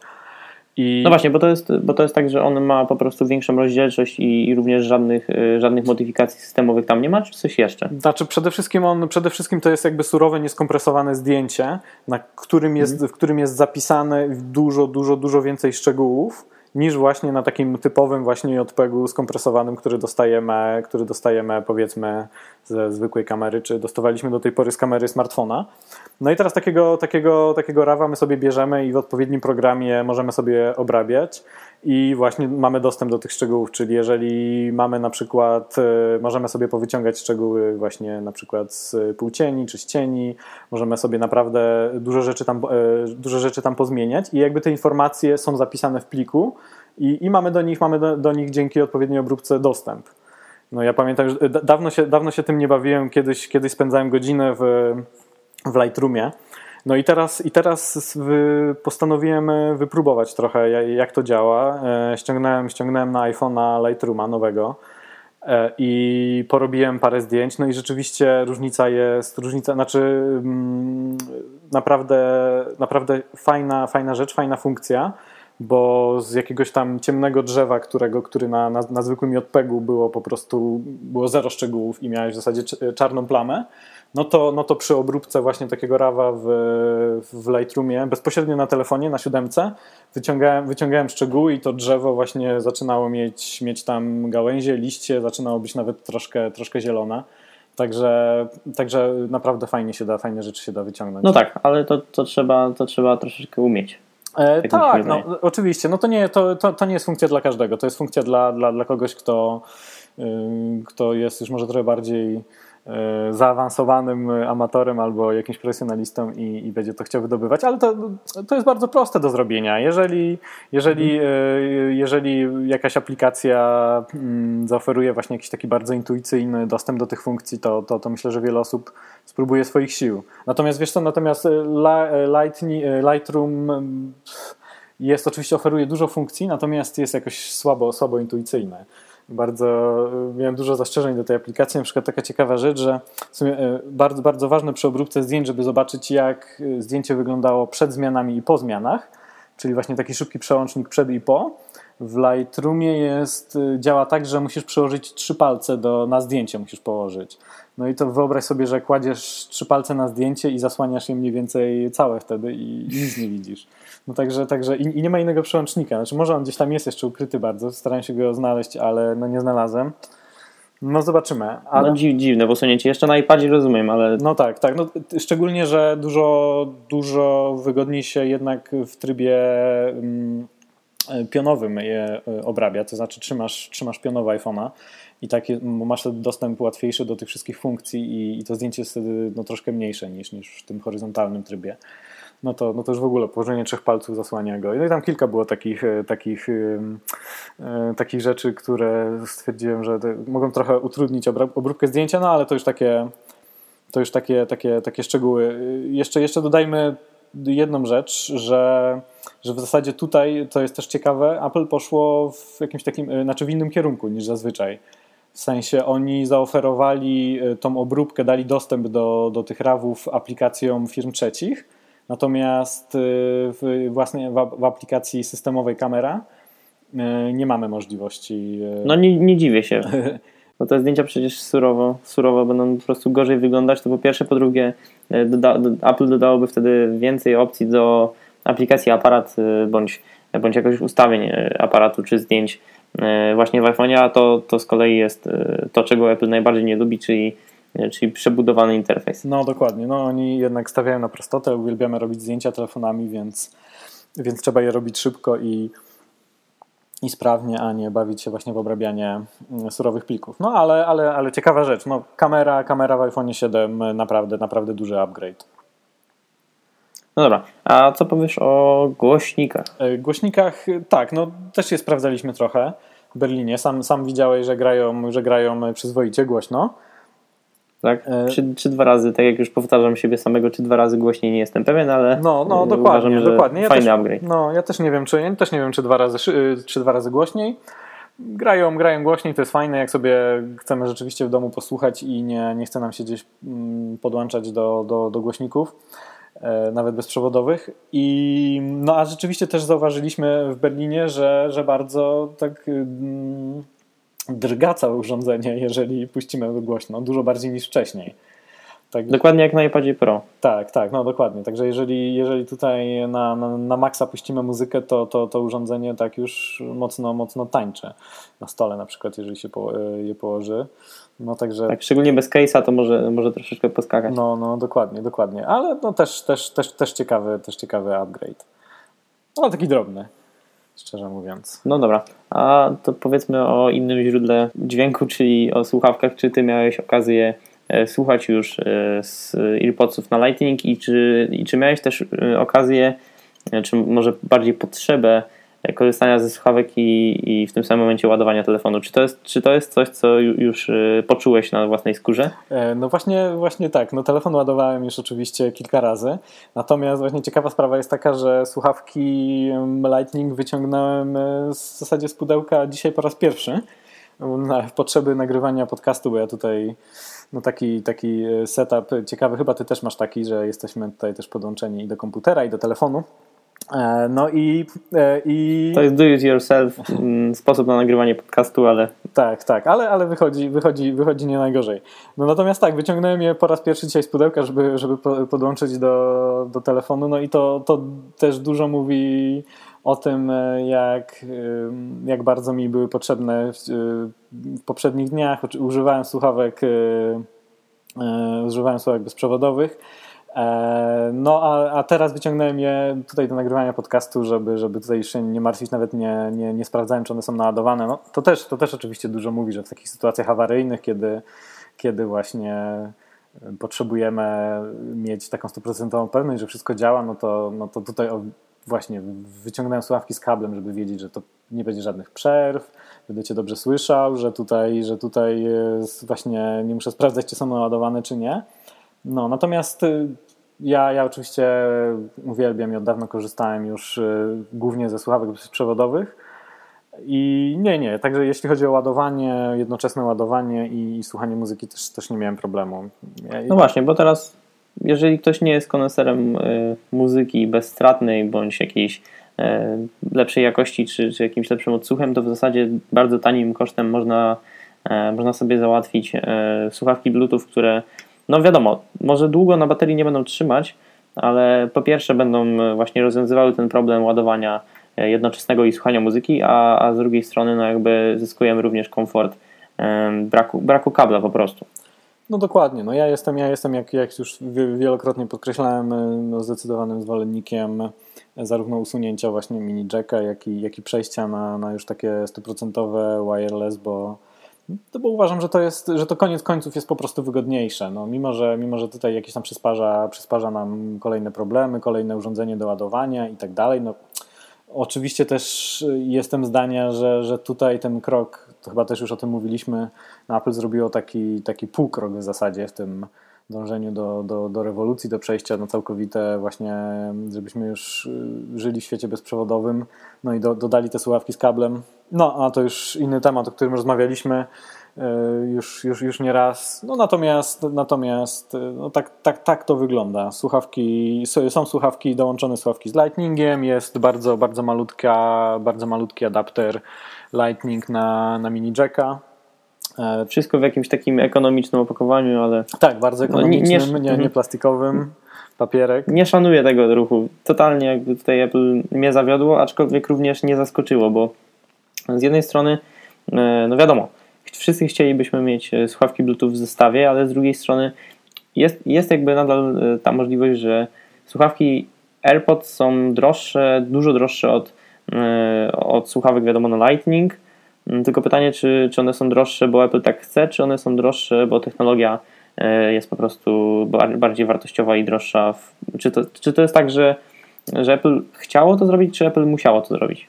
I... No właśnie, bo to, jest, bo to jest tak, że on ma po prostu większą rozdzielczość i, i, również żadnych, y, żadnych modyfikacji systemowych tam nie ma, czy coś jeszcze? Znaczy przede wszystkim on, przede wszystkim to jest jakby surowe, nieskompresowane zdjęcie, na którym jest, mhm. w którym jest zapisane dużo, dużo, dużo więcej szczegółów niż właśnie na takim typowym właśnie JPEG-u skompresowanym, który dostajemy, który dostajemy powiedzmy ze zwykłej kamery, czy dostawaliśmy do tej pory z kamery smartfona. No i teraz takiego, takiego, takiego RAWa my sobie bierzemy i w odpowiednim programie możemy sobie obrabiać i właśnie mamy dostęp do tych szczegółów, czyli jeżeli mamy na przykład, e, możemy sobie powyciągać szczegóły właśnie na przykład z półcieni czy z cieni, możemy sobie naprawdę dużo rzeczy tam, e, dużo rzeczy tam pozmieniać i jakby te informacje są zapisane w pliku i, i mamy do nich, mamy do, do nich dzięki odpowiedniej obróbce dostęp. No ja pamiętam, że dawno się, dawno się tym nie bawiłem, kiedyś, kiedyś spędzałem godzinę w, w Lightroomie no i teraz, i teraz postanowiłem e, wypróbować trochę, jak to działa. E, ściągnąłem, ściągnąłem na iPhone'a Lightrooma nowego e, i porobiłem parę zdjęć. No i rzeczywiście różnica jest, różnica, znaczy mm, naprawdę, naprawdę fajna, fajna rzecz, fajna funkcja bo z jakiegoś tam ciemnego drzewa, którego, który na, na, na zwykłym JPEG-u było po prostu było zero szczegółów i miałeś w zasadzie czarną plamę, no to, no to przy obróbce właśnie takiego rawa w, w Lightroomie, bezpośrednio na telefonie, na siódemce, wyciągałem, wyciągałem szczegóły i to drzewo właśnie zaczynało mieć, mieć tam gałęzie, liście, zaczynało być nawet troszkę, troszkę zielone. Także, także naprawdę fajnie się da, fajne rzeczy się da wyciągnąć. No tak, ale to, to, trzeba, to trzeba troszeczkę umieć. E, tak, no, oczywiście. No to nie, to, to, to nie jest funkcja dla każdego. To jest funkcja dla, dla, dla kogoś, kto, yy, kto jest już może trochę bardziej zaawansowanym amatorem albo jakimś profesjonalistą i, i, będzie to chciał wydobywać, ale to, to jest bardzo proste do zrobienia. Jeżeli, jeżeli, mhm. E, jeżeli jakaś aplikacja mm, zaoferuje właśnie jakiś taki bardzo intuicyjny dostęp do tych funkcji, to, to, to myślę, że wiele osób spróbuje swoich sił. Natomiast wiesz co, natomiast Lightroom mm, jest oczywiście oferuje dużo funkcji, natomiast jest jakoś słabo, słabo intuicyjne bardzo, miałem dużo zastrzeżeń do tej aplikacji. Na przykład taka ciekawa rzecz, że e, bardzo, bardzo ważne przy obróbce zdjęć, żeby zobaczyć jak e, zdjęcie wyglądało przed zmianami i po zmianach, czyli właśnie taki szybki przełącznik przed i po. W Lightroomie jest, działa tak, że musisz przyłożyć trzy palce do, na zdjęcie musisz położyć. No i to wyobraź sobie, że kładziesz trzy palce na zdjęcie i zasłaniasz je mniej więcej całe wtedy i nic nie widzisz. No także, także i, i, nie ma innego przełącznika. Znaczy może on gdzieś tam jest jeszcze ukryty bardzo, starałem się go znaleźć, ale no nie znalazłem. No zobaczymy. Ale... No dziwne posunięcie. Jeszcze na iPadzie rozumiem, ale... No tak, tak. No, szczególnie, że dużo, dużo wygodniej się jednak w trybie mm, pionowym je e, obrabia, to znaczy trzymasz, trzymasz pionowo iPhone'a i tak masz dostęp łatwiejszy do tych wszystkich funkcji i, i to zdjęcie jest wtedy no, troszkę mniejsze niż, niż w tym horyzontalnym trybie no to, no to już w ogóle położenie trzech palców zasłania go. No i tam kilka było takich, e, takich, e, takich rzeczy, które stwierdziłem, że mogą trochę utrudnić obróbkę zdjęcia, no ale to już takie to już takie, takie, takie szczegóły. Jeszcze, jeszcze dodajmy jedną rzecz, że, że w zasadzie tutaj, to jest też ciekawe, Apple poszło w jakimś takim, znaczy w innym kierunku niż zazwyczaj. W sensie oni zaoferowali tą obróbkę, dali dostęp do, do tych rawów aplikacjom firm trzecich, natomiast w, własnej, w aplikacji systemowej kamera nie mamy możliwości. No nie, nie dziwię się. bo te zdjęcia przecież surowo, surowo będą po prostu gorzej wyglądać, to po pierwsze, po drugie doda, Apple dodałoby wtedy więcej opcji do aplikacji aparat bądź, bądź jakoś ustawień aparatu czy zdjęć właśnie w iPhone'ie, a to, to z kolei jest to, czego Apple najbardziej nie lubi, czyli, czyli przebudowany interfejs. No dokładnie, no oni jednak stawiają na prostotę, uwielbiamy robić zdjęcia telefonami, więc, więc trzeba je robić szybko i i sprawnie, a nie bawić się właśnie w obrabianie mm, surowych plików. No ale, ale, ale ciekawa rzecz, no, kamera, kamera w iPhone 7 naprawdę, naprawdę duży upgrade. No dobra, a co powiesz o głośnikach? E, głośnikach, tak, no też je sprawdzaliśmy trochę w Berlinie. Sam, sam widziałeś, że grają, że grają przyzwoicie głośno tak? E, czy, czy dwa razy, tak jak już powtarzam siebie samego, czy dwa razy głośniej nie jestem pewien, ale no, no, dokładnie, uważam, dokładnie. Ja fajny też, upgrade. No, ja też nie wiem, czy ja też nie wiem, czy dwa razy, czy dwa razy głośniej. Grają, grają głośniej, to jest fajne, jak sobie chcemy rzeczywiście w domu posłuchać i nie, nie chce nam się gdzieś mm, podłączać do, do, do głośników, e, nawet bezprzewodowych. I, no a rzeczywiście też zauważyliśmy w Berlinie, że, że bardzo tak mm, drga całe urządzenie, jeżeli puścimy głośno, dużo bardziej niż wcześniej. Tak, dokładnie jak na iPadzie Pro. Tak, tak, no dokładnie. Także jeżeli, jeżeli tutaj na, na, na maksa puścimy muzykę, to, to to urządzenie tak już mocno, mocno tańczy na stole na przykład, jeżeli się po, e, je położy. No także... Tak, szczególnie bez case'a to może, może troszeczkę poskakać. No, no dokładnie, dokładnie. Ale no też, też, też, też, ciekawy, też ciekawy upgrade. Ale taki drobny szczerze mówiąc. No dobra, a to powiedzmy o innym źródle dźwięku, czyli o słuchawkach. Czy ty miałeś okazję e, słuchać już e, z AirPodsów na Lightning i czy, i czy miałeś też e, okazję, czy może bardziej potrzebę korzystania ze słuchawek i, i w tym samym momencie ładowania telefonu. Czy to jest, czy to jest coś, co już y, poczułeś na własnej skórze? E, no właśnie, właśnie tak. No telefon ładowałem już oczywiście kilka razy. Natomiast właśnie ciekawa sprawa jest taka, że słuchawki Lightning wyciągnąłem e, w zasadzie z pudełka dzisiaj po raz pierwszy na potrzeby nagrywania podcastu, bo ja tutaj no taki, taki e, setup ciekawy, chyba ty też masz taki, że jesteśmy tutaj też podłączeni i do komputera i do telefonu. E, no i, e, i... To jest do it yourself mm, sposób na nagrywanie podcastu, ale... Tak, tak, ale, ale wychodzi, wychodzi, wychodzi nie najgorzej. No natomiast tak, wyciągnąłem je po raz pierwszy dzisiaj z pudełka, żeby, żeby podłączyć do, do telefonu, no i to, to też dużo mówi o tym, e, jak, jak bardzo mi były potrzebne w, w poprzednich dniach. Używałem słuchawek, używałem słuchawek bezprzewodowych no a, a teraz wyciągnąłem je tutaj do nagrywania podcastu, żeby, żeby tutaj się nie martwić, nawet nie, nie, nie sprawdzałem, czy one są naładowane. No, to, też, to też oczywiście dużo mówi, że w takich sytuacjach awaryjnych, kiedy, kiedy właśnie potrzebujemy mieć taką stuprocentową pewność, że wszystko działa, no to, no to tutaj właśnie wyciągnąłem słuchawki z kablem, żeby wiedzieć, że to nie będzie żadnych przerw, będę Cię dobrze słyszał, że tutaj, że tutaj właśnie nie muszę sprawdzać, czy są naładowane, czy nie. No, natomiast y, ja, ja oczywiście uwielbiam i od dawna korzystałem już y, głównie ze słuchawek przewodowych. I nie, nie. Także jeśli chodzi o ładowanie, jednoczesne ładowanie i słuchanie muzyki, też, też nie miałem problemu. Ja, no właśnie, bo teraz, jeżeli ktoś nie jest koneserem y, muzyki bezstratnej bądź jakiejś lepszej jakości, czy, czy jakimś lepszym odsłuchem, to w zasadzie bardzo tanim kosztem można, można sobie załatwić słuchawki Bluetooth, które no wiadomo, może długo na baterii nie będą trzymać, ale po pierwsze będą e, właśnie rozwiązywały ten problem ładowania e, jednoczesnego i słuchania muzyki, a, a z drugiej strony no jakby zyskujemy również komfort braku, braku kabla po prostu. No dokładnie, no ja jestem, ja jestem jak, jak już wielokrotnie podkreślałem, e, no zdecydowanym zwolennikiem zarówno usunięcia właśnie mini jacka, jak i, jak i przejścia na, na już takie stuprocentowe wireless, bo to bo uważam, że to jest, że to koniec końców jest po prostu wygodniejsze. No, mimo, że, mimo, że tutaj jakieś tam przysparza, przysparza nam kolejne problemy, kolejne urządzenie do ładowania i tak dalej. No, oczywiście też jestem zdania, że, że tutaj ten krok, to chyba też już o tym mówiliśmy, no Apple zrobiło taki, taki półkrok w zasadzie w tym, dążeniu do, do, do rewolucji, do przejścia na całkowite właśnie, żebyśmy już żyli w świecie bezprzewodowym, no i do, dodali te słuchawki z kablem. No, a to już inny temat, o którym rozmawialiśmy y, już, już, już nie raz. No natomiast, natomiast no tak, tak, tak to wygląda. Słuchawki, są słuchawki, dołączone słuchawki z Lightningiem, jest bardzo, bardzo malutka, bardzo malutki adapter Lightning na, na mini jacka E, wszystko w jakimś takim ekonomicznym opakowaniu, ale. Tak, bardzo ekonomicznym, no, nie, nie, nie, mhm. plastikowym. Papierek. Nie szanuję tego ruchu. Totalnie jakby tutaj Apple mnie zawiodło, aczkolwiek również nie zaskoczyło, bo z jednej strony, e, no wiadomo, wszyscy chcielibyśmy mieć e, słuchawki Bluetooth w zestawie, ale z drugiej strony jest, jest jakby nadal ta możliwość, że słuchawki AirPods są droższe, dużo droższe od, od słuchawek wiadomo na Lightning, Mm, tylko pytanie, czy, czy one są droższe, bo Apple tak chce, czy one są droższe, bo technologia e, jest po prostu bardziej wartościowa i droższa. Czy to, czy to jest tak, że, że Apple chciało to zrobić, czy Apple musiało to zrobić?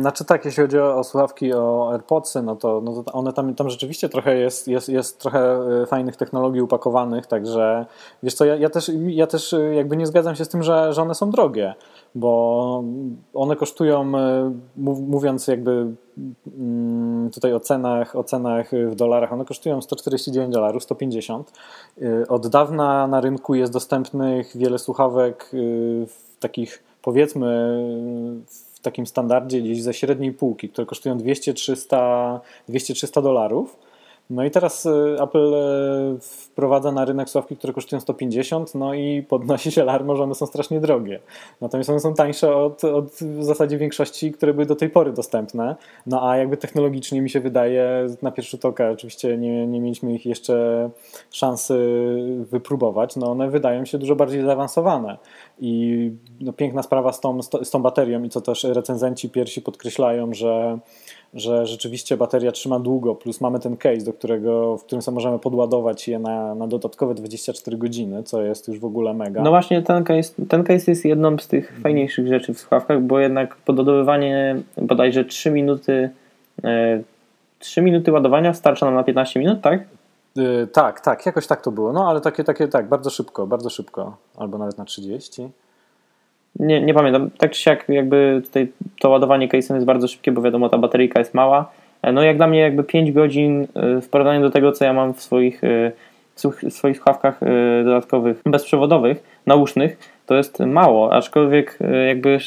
Znaczy tak, jeśli chodzi o, słuchawki, o AirPodsy, no to, no to one tam, tam rzeczywiście trochę jest, jest, jest trochę e, fajnych technologii upakowanych, także wiesz co, ja, ja, też, ja też e, jakby nie zgadzam się z tym, że, że one są drogie, bo one kosztują, e, mówiąc jakby mm, tutaj o cenach, o cenach w dolarach, one kosztują 149 dolarów, 150. Od dawna na rynku jest dostępnych wiele słuchawek takich powiedzmy takim standardzie gdzieś ze średniej półki, które kosztują 200-300 dolarów. No i teraz y, Apple y, wprowadza na rynek sławki, które kosztują 150, no i podnosi się alarm, że one są strasznie drogie. Natomiast one są tańsze od, od w zasadzie większości, które były do tej pory dostępne. No a jakby technologicznie mi się wydaje, na pierwszy rzut oka oczywiście nie, nie mieliśmy ich jeszcze szansy wypróbować, no one wydają się dużo bardziej zaawansowane. I no, piękna sprawa z tą, z tą baterią i co też recenzenci pierwsi podkreślają, że że rzeczywiście bateria trzyma długo, plus mamy ten case, do którego, w którym sobie możemy podładować je na, na dodatkowe 24 godziny, co jest już w ogóle mega. No właśnie ten case, ten case jest jedną z tych fajniejszych rzeczy w słuchawkach, bo jednak podładowywanie bodajże 3 minuty 3 e, minuty ładowania starcza nam na 15 minut, tak? Yy, tak, tak, jakoś tak to było. No ale takie, takie, tak, bardzo szybko, bardzo szybko. Albo nawet na 30. Nie, nie pamiętam. Tak czy siak jakby tutaj to ładowanie case'em jest bardzo szybkie, bo wiadomo ta bateryjka jest mała. E, no jak dla mnie jakby 5 godzin e, w porównaniu do tego, co ja mam w swoich, e, w swoich słuchawkach dodatkowych bezprzewodowych, nausznych, to jest mało, aczkolwiek jakby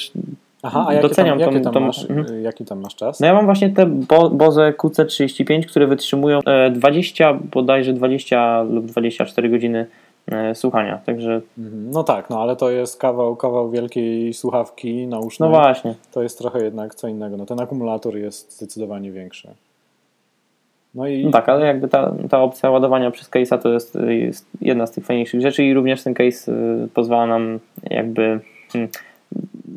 Aha, a doceniam jaki tam, jaki, tam masz, mhm. jaki tam masz czas? No ja mam właśnie te Bo Boze QC35, które wytrzymują 20, bodajże 20 lub 24 godziny słuchania, także... Mhm. No tak, no ale to jest kawał, kawał wielkiej słuchawki nausznej. No właśnie. To jest trochę jednak co innego. No ten akumulator jest zdecydowanie większy. No, i... No tak, ale jakby ta, ta opcja ładowania przez case'a to jest, jest, jedna z tych fajniejszych rzeczy i również ten case y, pozwala nam jakby... Hmm,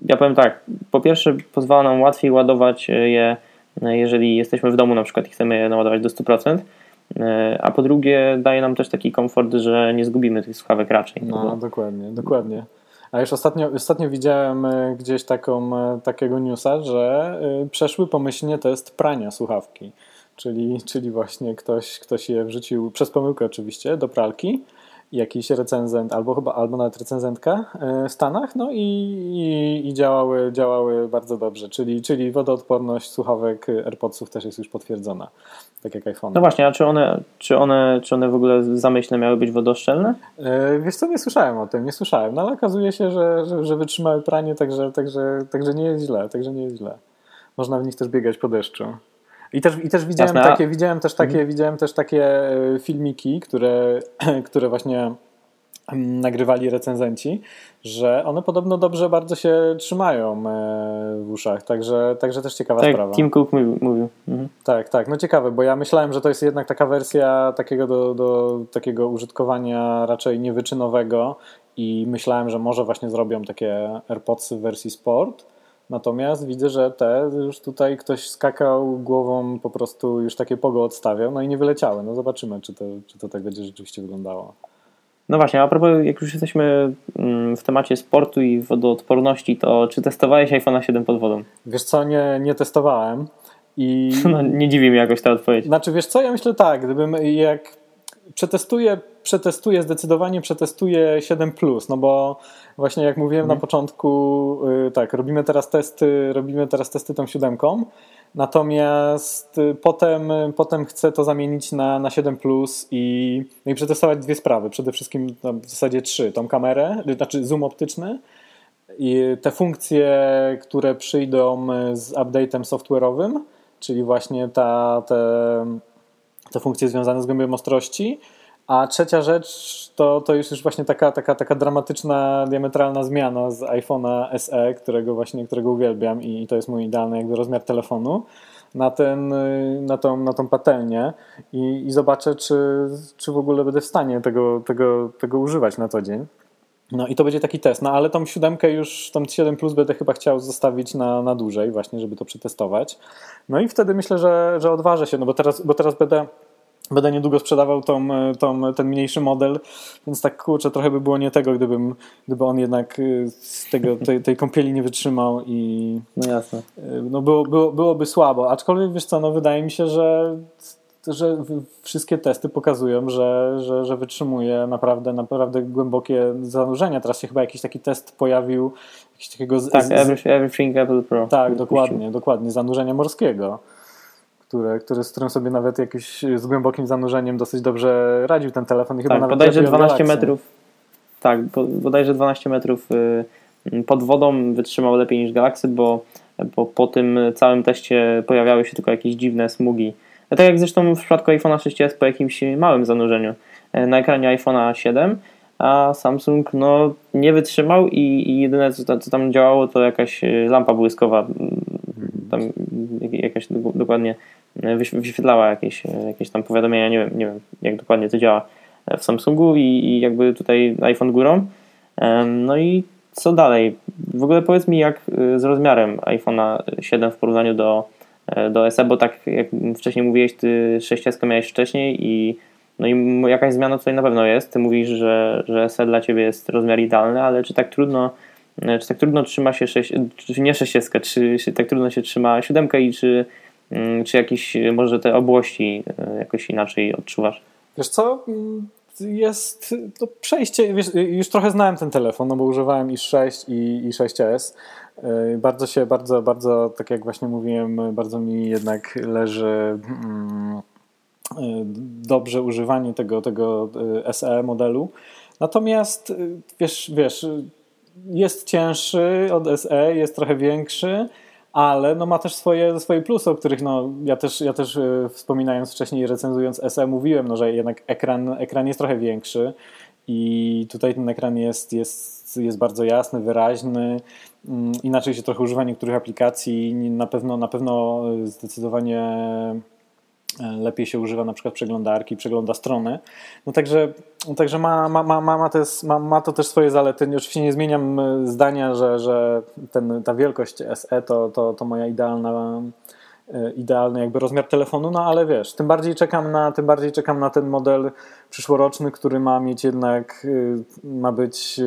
ja powiem tak, po pierwsze pozwala nam łatwiej ładować je, jeżeli jesteśmy w domu na przykład i chcemy je naładować do 100%, E, a po drugie daje nam też taki komfort, że nie zgubimy tych słuchawek raczej. No, bo... dokładnie, dokładnie. A już ostatnio, ostatnio widziałem e, gdzieś taką, e, takiego newsa, że przeszły pomyślnie test prania słuchawki. Czyli, czyli właśnie ktoś, ktoś je wrzucił, przez pomyłkę oczywiście, do pralki jakiś recenzent, albo chyba, albo nawet recenzentka e, w Stanach, no i, i, i, działały, działały bardzo dobrze, czyli, czyli wodoodporność słuchawek AirPodsów też jest już potwierdzona, tak jak iPhone. No właśnie, a czy one, czy one, czy one w ogóle w zamyśle miały być wodoszczelne? E, wiesz co, nie słyszałem o tym, nie słyszałem, no ale okazuje się, że, że, że wytrzymały pranie, także, także, także nie jest źle, także nie jest źle. Można w nich też biegać po deszczu. I też, i też widziałem, takie, widziałem, też takie, mhm. widziałem też takie e, filmiki, które, które właśnie mm, nagrywali recenzenci, że one podobno dobrze bardzo się trzymają e, w uszach, także, także też ciekawa tak, sprawa. Tim Cook mówił. mówił. Mhm. Tak, tak, no ciekawe, bo ja myślałem, że to jest jednak taka wersja takiego do, do takiego użytkowania raczej niewyczynowego i myślałem, że może właśnie zrobią takie AirPodsy w wersji sport, Natomiast widzę, że te już tutaj ktoś skakał głową, po prostu już takie pogo odstawiał, no i nie wyleciały. No zobaczymy, czy to, czy to tak będzie rzeczywiście wyglądało. No właśnie, a propos, jak już jesteśmy mm, w temacie sportu i wodoodporności, to czy testowałeś iPhone 7 pod wodą? Wiesz co, nie, nie testowałem. I... No, nie dziwi mnie jakoś ta odpowiedź. Znaczy, wiesz co, ja myślę tak, gdybym jak przetestuję przetestuję, zdecydowanie przetestuję 7 Plus, no bo właśnie jak mówiłem mhm. na początku, y, tak, robimy teraz testy, robimy teraz testy tą siódemką, natomiast y, potem, potem chcę to zamienić na, na 7 Plus i, no i przetestować dwie sprawy. Przede wszystkim w zasadzie trzy. Tą kamerę, znaczy zoom optyczny, i te funkcje, które przyjdą z update'em software'owym, czyli właśnie ta, te, te funkcje związane z głębią ostrości. A trzecia rzecz to, to już, już właśnie taka, taka, taka dramatyczna, diametralna zmiana z iPhone'a SE, którego właśnie którego uwielbiam i to jest mój idealny jakby rozmiar telefonu na, ten, na, tą, na tą patelnię i, i zobaczę, czy, czy w ogóle będę w stanie tego, tego, tego używać na co dzień. No i to będzie taki test, no ale tą siódemkę już, tą 7 Plus będę chyba chciał zostawić na, na dłużej właśnie, żeby to przetestować. No i wtedy myślę, że, że odważę się, no bo teraz, bo teraz będę Będę niedługo sprzedawał tą, tą, ten mniejszy model, więc tak kurczę, trochę by było nie tego, gdybym, gdyby on jednak y, z tego, tej, tej kąpieli nie wytrzymał i no jasne. Y, no było, było, byłoby słabo. Aczkolwiek wiesz co, no wydaje mi się, że że wszystkie testy pokazują, że, że, że wytrzymuje naprawdę, naprawdę głębokie zanurzenia. Teraz się chyba jakiś taki test pojawił. Jakiś takiego z, tak, z, Everything Apple Pro. Tak, dokładnie, dokładnie. Zanurzenia morskiego. Które, które, z którym sobie nawet jakiś z głębokim zanurzeniem dosyć dobrze radził ten telefon. I chyba tak, nawet bodajże 12 metrów. Tak, bodajże 12 metrów y, pod wodą wytrzymał lepiej niż Galaxy, bo, bo po tym całym teście pojawiały się tylko jakieś dziwne smugi tak jak zresztą w przypadku iPhone'a 6s po jakimś małym zanurzeniu e, na ekranie iPhone'a 7, a Samsung no, nie wytrzymał i, i jedyne co, co, tam działało to jakaś e, lampa błyskowa, tam jakaś dokładnie e, wyświetlała jakieś, jakieś tam powiadomienia, nie wiem, nie wiem jak dokładnie to działa w Samsungu i, i jakby tutaj iPhone górą. No i co dalej? W ogóle powiedz mi jak z rozmiarem iPhone'a 7 w porównaniu do do SE, bo tak jak wcześniej mówiłeś, ty 6 miałeś wcześniej i no i jakaś zmiana tutaj na pewno jest. Ty mówisz, że, że SE dla ciebie jest rozmiar idealny, ale czy tak trudno e, czy tak trudno trzyma się 6, czy nie 6, czy, czy tak trudno się trzyma 7 i czy, mm, czy jakieś może te obłości e, jakoś inaczej odczuwasz? Wiesz co, mm, jest to przejście, wiesz, już trochę znałem ten telefon, no bo używałem i 6 i, i 6S. E, bardzo się, bardzo, bardzo, tak jak właśnie mówiłem, bardzo mi jednak leży mm, e, dobrze używanie tego, tego e, SE modelu. Natomiast wiesz, wiesz, jest cięższy od SE, jest trochę większy, ale no ma też swoje, swoje plusy, o których no, ja, też, ja też wspominając wcześniej, recenzując SE, mówiłem, no, że jednak ekran, ekran jest trochę większy i tutaj ten ekran jest, jest, jest bardzo jasny, wyraźny. Mm, inaczej się trochę używa niektórych aplikacji. Na pewno, na pewno zdecydowanie e, lepiej się używa na przykład przeglądarki, przegląda strony. No także, także ma, ma, ma, ma, to jest, ma, ma to też swoje zalety. Oczywiście nie zmieniam e, zdania, że, że ten, ta wielkość SE to, to, to moja idealna e, idealny jakby rozmiar telefonu, no ale wiesz, tym bardziej czekam na, tym bardziej czekam na ten model przyszłoroczny, który ma mieć jednak, ma być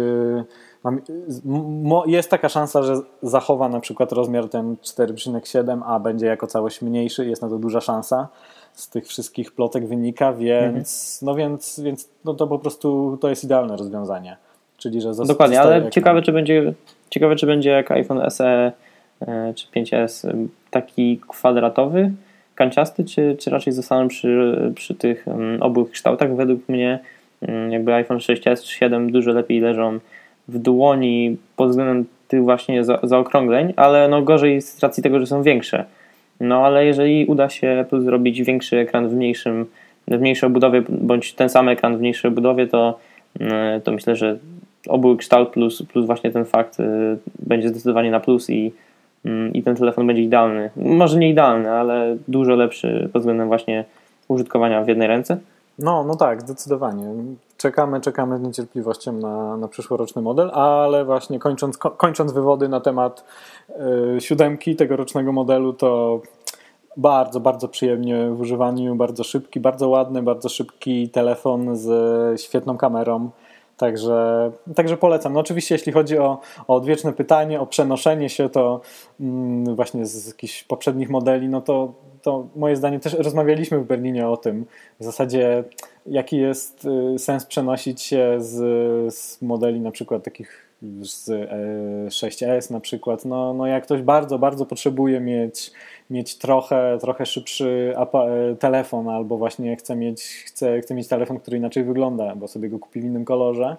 jest taka szansa, że zachowa na przykład rozmiar ten 4,7, a będzie jako całość mniejszy, jest na to duża szansa. Z tych wszystkich plotek wynika, więc, mhm. no więc, więc no to po prostu to jest idealne rozwiązanie. Czyli, że Dokładnie, ale ciekawe, czy będzie, ciekawe, czy będzie jak iPhone SE e, czy 5S taki kwadratowy, kanciasty, czy, czy raczej zostaną przy, przy tych obu kształtach. Według mnie jakby iPhone 6s czy 7 dużo lepiej leżą w dłoni pod względem tych właśnie za, zaokrągleń, ale no gorzej z racji tego, że są większe. No ale jeżeli uda się zrobić większy ekran w mniejszym, w mniejszej obudowie, bądź ten sam ekran w mniejszej obudowie, to, mm, to myślę, że obu kształt plus, plus właśnie ten fakt y, będzie zdecydowanie na plus i, mm, i ten telefon będzie idealny. Może nie idealny, ale dużo lepszy pod względem właśnie użytkowania w jednej ręce. No, no tak, zdecydowanie. Czekamy, czekamy z niecierpliwością na, na przyszłoroczny model, ale właśnie kończąc, kończąc wywody na temat y, siódemki tegorocznego modelu, to bardzo, bardzo przyjemnie w używaniu, bardzo szybki, bardzo ładny, bardzo szybki telefon z świetną kamerą. Także, także polecam. No oczywiście, jeśli chodzi o, o odwieczne pytanie, o przenoszenie się, to mm, właśnie z jakichś poprzednich modeli, no to, to moje zdanie też rozmawialiśmy w Berlinie o tym. W zasadzie jaki jest sens przenosić się z, z modeli na przykład takich z 6S na przykład, no, no jak ktoś bardzo, bardzo potrzebuje mieć, mieć trochę, trochę szybszy telefon albo właśnie chce mieć, chce, chce mieć telefon, który inaczej wygląda, bo sobie go kupi w innym kolorze,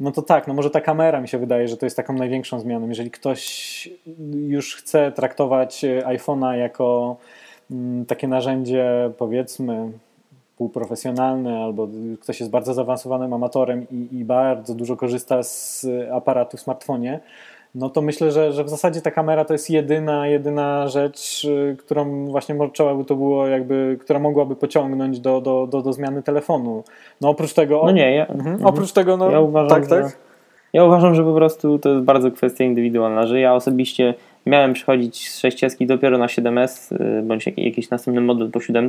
no to tak, no może ta kamera mi się wydaje, że to jest taką największą zmianą. Jeżeli ktoś już chce traktować iPhone'a jako takie narzędzie, powiedzmy, półprofesjonalny, albo ktoś jest bardzo zaawansowanym amatorem i, i bardzo dużo korzysta z aparatu w smartfonie, no to myślę, że, że w zasadzie ta kamera to jest jedyna, jedyna rzecz, y, którą właśnie trzeba by to było jakby, która mogłaby pociągnąć do, do, do, do zmiany telefonu. No oprócz tego... No nie, ja, mhm. oprócz tego, no ja uważam, tak, tak. Że, ja uważam, że po prostu to jest bardzo kwestia indywidualna, że ja osobiście miałem przychodzić z 6 dopiero na 7S, y, bądź jakiś następny model po 7,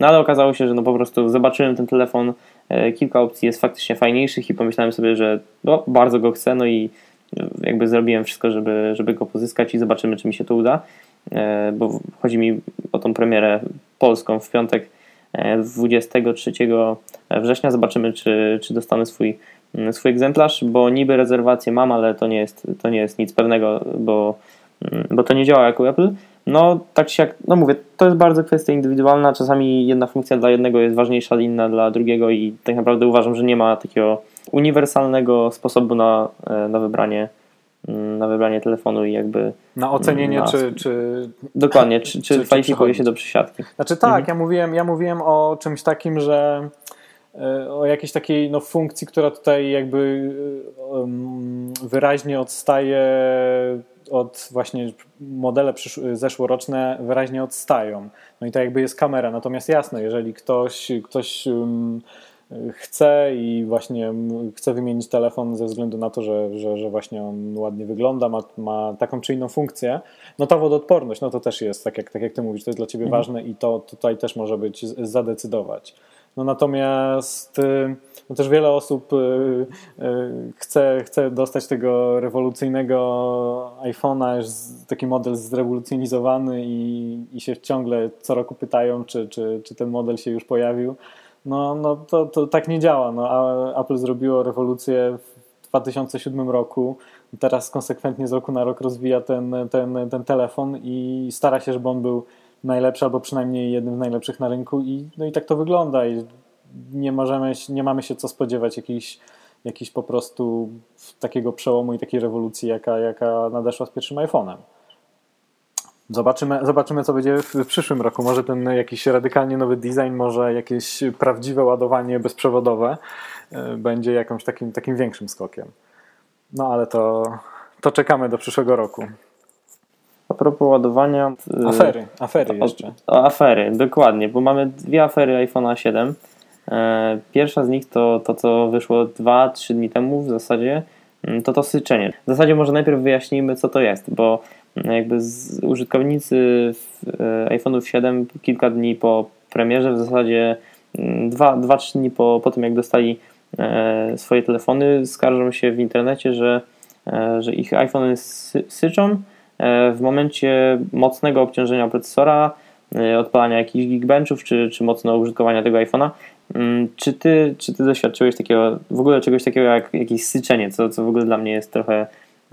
no ale okazało się, że no po prostu zobaczyłem ten telefon, e, kilka opcji jest faktycznie fajniejszych i pomyślałem sobie, że no, bardzo go chcę, no i jakby zrobiłem wszystko, żeby, żeby go pozyskać i zobaczymy, czy mi się to uda, bo chodzi mi o tą premierę polską w piątek 23 e, września. Zobaczymy, czy, czy dostanę swój, swój egzemplarz, bo niby rezerwację mam, ale to nie jest, to nie jest nic pewnego, bo, bo to nie działa jako Apple. No, tak się jak, no mówię, to jest bardzo kwestia indywidualna. Czasami jedna funkcja dla jednego jest ważniejsza, inna dla drugiego, i tak naprawdę uważam, że nie ma takiego uniwersalnego sposobu na, e, na wybranie mm, na wybranie telefonu i jakby na ocenienie, na, czy, czy dokładnie, czy, czy, czy kwalifikuje się do przysiadki. Znaczy tak, mhm. ja, mówiłem, ja mówiłem o czymś takim, że e, o jakiejś takiej no, funkcji, która tutaj jakby e, wyraźnie odstaje od właśnie modele zeszłoroczne wyraźnie odstają. No i to jakby jest kamera. Natomiast jasne, jeżeli ktoś, ktoś chce i właśnie chce wymienić telefon ze względu na to, że, że, że właśnie on ładnie wygląda, ma, ma taką czy inną funkcję, no ta wodoodporność, no to też jest, tak jak, tak jak ty mówisz, to jest dla ciebie mhm. ważne i to tutaj też może być zadecydować. No natomiast y, no też wiele osób y, y, chce, chce dostać tego rewolucyjnego iPhone'a, taki model zrewolucjonizowany i, i się ciągle co roku pytają, czy, czy, czy ten model się już pojawił. No, no to, to tak nie działa. No, Apple zrobiło rewolucję w 2007 roku. Teraz konsekwentnie z roku na rok rozwija ten, ten, ten telefon i stara się, żeby on był najlepszy, albo przynajmniej jednym z najlepszych na rynku. I, no i tak to wygląda. I nie, możemy, nie mamy się co spodziewać jakiejś, jakiejś po prostu takiego przełomu i takiej rewolucji, jaka, jaka nadeszła z pierwszym iPhone'em. Zobaczymy, zobaczymy, co będzie w, przyszłym roku. Może ten jakiś radykalnie nowy design, może jakieś prawdziwe ładowanie bezprzewodowe e, będzie jakimś takim, takim większym skokiem. No ale to, to czekamy do przyszłego roku. A propos ładowania. E, afery, afery jeszcze. O, afery, dokładnie, bo mamy dwie afery iPhone'a 7. E, pierwsza z nich to to, co wyszło 2-3 dni temu w zasadzie, mm, to to syczenie. W zasadzie może najpierw wyjaśnijmy, co to jest, bo jakby z, użytkownicy e, iPhone'ów 7 kilka dni po premierze, w zasadzie 2-3 mm, dni po, po tym, jak dostali e, swoje telefony, skarżą się w internecie, że, że ich iPhony sy syczą w momencie mocnego obciążenia procesora, odpalania jakichś geekbenchów, czy, czy mocno użytkowania tego iPhone'a. Mm, czy ty, czy ty doświadczyłeś takiego, w ogóle czegoś takiego jak jakieś syczenie, co, co w ogóle dla mnie jest trochę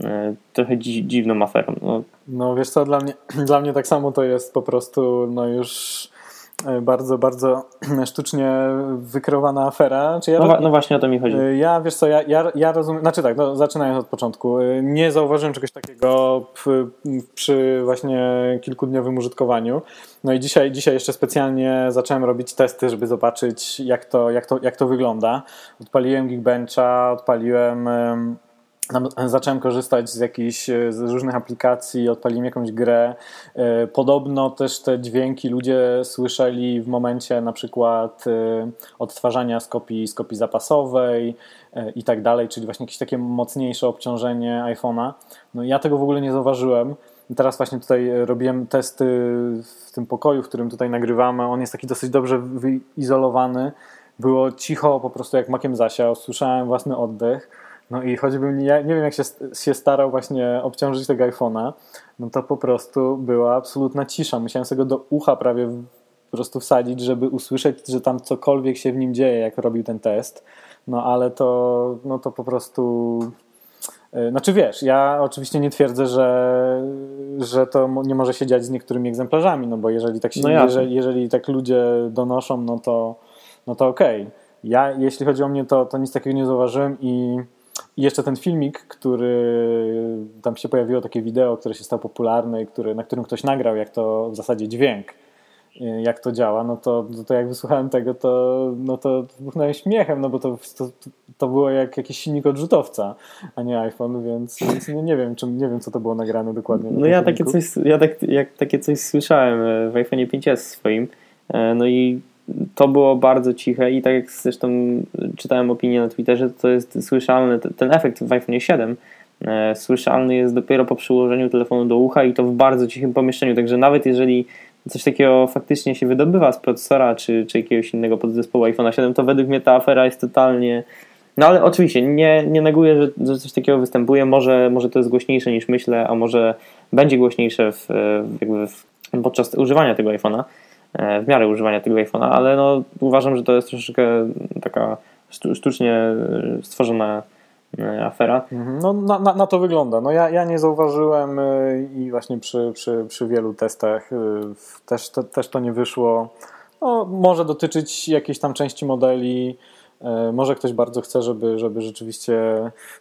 E, trochę dzi dziwną aferą. No. no wiesz co, dla mnie, dla mnie tak samo to jest po prostu no już e, bardzo, bardzo sztucznie wykreowana afera. Ja no, no, właśnie o to mi chodzi. E, ja, wiesz co, ja, ja, ja rozumiem, znaczy tak, no, zaczynając od początku, nie zauważyłem czegoś takiego przy, przy właśnie kilkudniowym użytkowaniu. No i dzisiaj, dzisiaj jeszcze specjalnie zacząłem robić testy, żeby zobaczyć jak to, jak to, jak to wygląda. Odpaliłem Geekbencha, odpaliłem zacząłem korzystać z jakichś z różnych aplikacji, odpaliłem jakąś grę. E, podobno też te dźwięki ludzie słyszeli w momencie na przykład e, odtwarzania z kopii, z kopii zapasowej e, i tak dalej, czyli właśnie jakieś takie mocniejsze obciążenie iPhone'a. No ja tego w ogóle nie zauważyłem. Teraz właśnie tutaj robiłem testy w tym pokoju, w którym tutaj nagrywamy. On jest taki dosyć dobrze wyizolowany. Było cicho, po prostu jak makiem zasiał. Słyszałem własny oddech no i choćbym nie, nie wiem, jak się, się starał właśnie obciążyć tego iPhone'a, no to po prostu była absolutna cisza. Musiałem sobie go do ucha prawie po prostu wsadzić, żeby usłyszeć, że tam cokolwiek się w nim dzieje, jak robił ten test. No ale to, no to po prostu. e, Znaczy wiesz, ja oczywiście nie twierdzę, że, że to nie może się dziać z niektórymi egzemplarzami, no bo jeżeli tak, się, No jeżeli, jeżeli tak ludzie donoszą, no to, no to okej. Ja, jeśli chodzi o mnie, to, to nic takiego nie zauważyłem i, i jeszcze ten filmik, który tam się pojawiło takie wideo, które się stało popularne i który, na którym ktoś nagrał, jak to w zasadzie dźwięk, y, jak to działa, no to, to, to jak wysłuchałem tego, to, no to wybuchnąłem śmiechem, no bo to, to, to było jak jakiś silnik odrzutowca, a nie iPhone, więc, więc nie, nie wiem, czym, nie wiem, co to było nagrane dokładnie. na No ja takie coś, ja tak, jak, takie coś słyszałem e, w iPhone 5s swoim. E, No i to było bardzo ciche i tak jak zresztą czytałem opinię na Twitterze, to jest słyszalny, te- ten efekt w iPhone 7 e, słyszalny jest dopiero po przyłożeniu telefonu do ucha i to w bardzo cichym pomieszczeniu, także nawet jeżeli coś takiego faktycznie się wydobywa z procesora czy, czy jakiegoś innego podzespołu iPhone 7, to według mnie ta afera jest totalnie no ale oczywiście nie, nie neguję, że, że coś takiego występuje. Może, może to jest głośniejsze niż myślę, a może będzie głośniejsze w, w, jakby w, podczas używania tego iPhone'a, e, w miarę używania tego iPhone'a, ale no, uważam, że to jest troszeczkę taka sztu- sztucznie e, stworzona e, afera. Mhm, No, na, na, na to wygląda. No ja, ja nie zauważyłem i właśnie przy, przy, przy wielu testach też, to, też to nie wyszło. No, może dotyczyć jakiejś tam części modeli. Może ktoś bardzo chce, żeby, żeby rzeczywiście.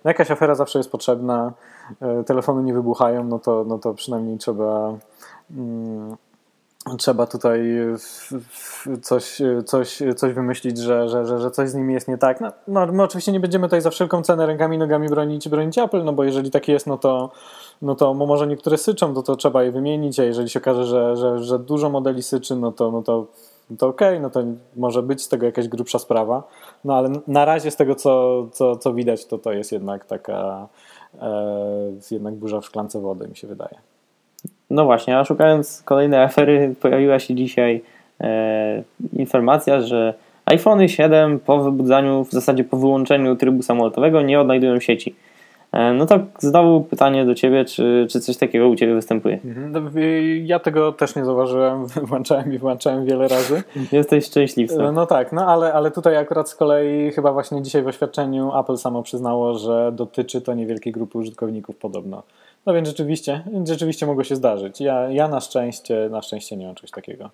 No jakaś afera zawsze jest potrzebna. Telefony nie wybuchają, no to, no to przynajmniej trzeba. mm, Trzeba tutaj coś, coś, coś wymyślić, że, że, że, że coś z nimi jest nie tak. No, no, my oczywiście nie będziemy tutaj za wszelką cenę rękami nogami bronić, bronić Apple, no bo jeżeli tak jest, no to, no to mo- może niektóre syczą, to, to trzeba je wymienić, a jeżeli się okaże, że, że, że dużo modeli syczy, no to, no to, to okej, no to może być z tego jakaś grubsza sprawa. No ale na razie z tego, co, co, co widać, to to jest jednak taka e, jednak burza w szklance wody, mi się wydaje. No właśnie, a szukając kolejnej afery, pojawiła się dzisiaj e, informacja, że iPhony 7 po wybudzaniu, w zasadzie po wyłączeniu trybu samolotowego nie odnajdują sieci. E, no to znowu pytanie do Ciebie, czy, czy coś takiego u Ciebie występuje? Mhm. No, y, Ja tego też nie zauważyłem, włączałem i włączałem wiele razy. Jesteś szczęśliwcem. No tak, no ale, ale tutaj akurat z kolei chyba właśnie dzisiaj w oświadczeniu Apple samo przyznało, że dotyczy to niewielkiej grupy użytkowników podobno. No więc rzeczywiście, rzeczywiście mogło się zdarzyć. Ja, ja na szczęście, na szczęście nie mam czegoś takiego.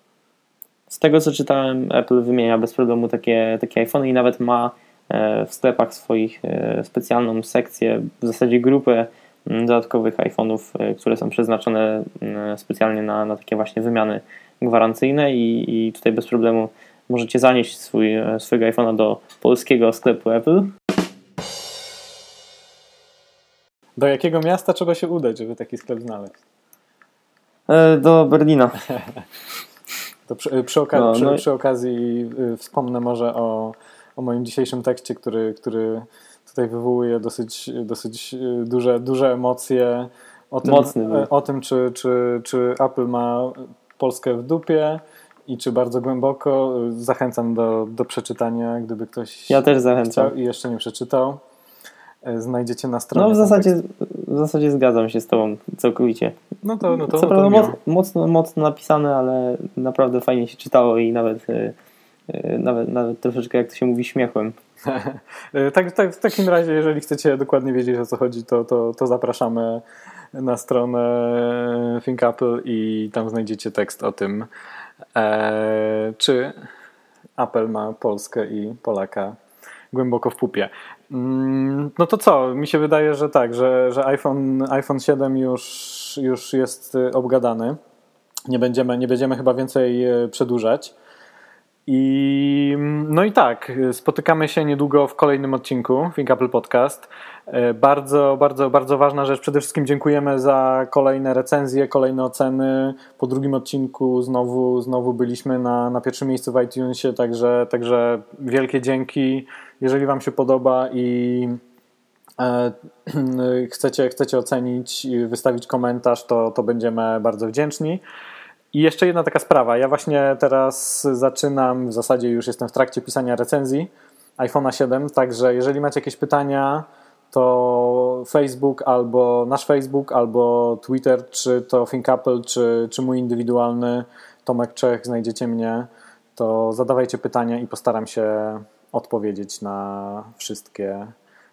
Z tego co czytałem, Apple wymienia bez problemu takie, takie iPhony i nawet ma e, w sklepach swoich e, specjalną sekcję, w zasadzie grupę m, dodatkowych iPhone'ów, e, które są przeznaczone m, specjalnie na, na takie właśnie wymiany gwarancyjne i, i tutaj bez problemu możecie zanieść swój, swojego iPhone'a do polskiego sklepu Apple. Do jakiego miasta trzeba się udać, żeby taki sklep znaleźć? E, Do Berlina. To przy, przy, oka- No, przy, no i- przy okazji wspomnę może o, o moim dzisiejszym tekście, który, który tutaj wywołuje dosyć, dosyć y, duże, duże emocje o tym, Mocny był. o tym czy, czy, czy Apple ma Polskę w dupie i czy bardzo głęboko. Zachęcam do, do przeczytania, gdyby ktoś Ja też zachęcam. i jeszcze nie przeczytał. Y, Znajdziecie na stronie. No w zasadzie, w zasadzie zgadzam się z Tobą całkowicie. No to, no to, Co no to prawda mocno, mocno napisane, ale naprawdę fajnie się czytało i nawet, e, e, nawet, nawet troszeczkę, jak to się mówi, śmiechłem. E, Tak, tak, w takim razie, jeżeli chcecie dokładnie wiedzieć o co chodzi, to, to, to zapraszamy na stronę Think Apple i tam znajdziecie tekst o tym, e, czy Apple ma Polskę i Polaka głęboko w pupie. Mm, No to co? Mi się wydaje, że tak, że, że iPhone, iPhone 7 już, już jest y, obgadany. Nie będziemy, nie będziemy chyba więcej e, przedłużać. I no i tak, spotykamy się niedługo w kolejnym odcinku Think Apple Podcast. Bardzo, bardzo, bardzo ważna rzecz. Przede wszystkim dziękujemy za kolejne recenzje, kolejne oceny. Po drugim odcinku znowu, znowu byliśmy na, na pierwszym miejscu w iTunesie, także, także wielkie dzięki. Jeżeli Wam się podoba i e, chcecie, chcecie ocenić, wystawić komentarz, to, to będziemy bardzo wdzięczni. I jeszcze jedna taka sprawa. Ja właśnie teraz zaczynam, w zasadzie już jestem w trakcie pisania recenzji iPhone'a 7, także jeżeli macie jakieś pytania, to Facebook albo nasz Facebook, albo Twitter, czy to ThinkApple, czy, czy mój indywidualny, Tomek Czech, znajdziecie mnie, to zadawajcie pytania i postaram się odpowiedzieć na wszystkie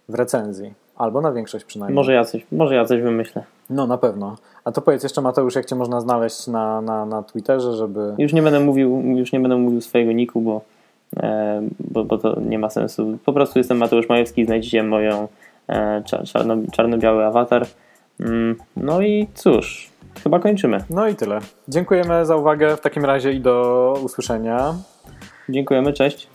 w recenzji. Albo na większość przynajmniej. Może ja coś, może ja coś wymyślę. No na pewno. A to powiedz jeszcze Mateusz, jak Cię można znaleźć na, na, na Twitterze, żeby... Już nie będę mówił, już nie będę mówił swojego niku, bo, e, bo, bo to nie ma sensu. Po prostu jestem Mateusz Majewski, znajdziecie moją e, czarno, czarno-biały awatar. Mm, no i cóż, chyba kończymy. No i tyle. Dziękujemy za uwagę w takim razie i do usłyszenia. Dziękujemy, cześć.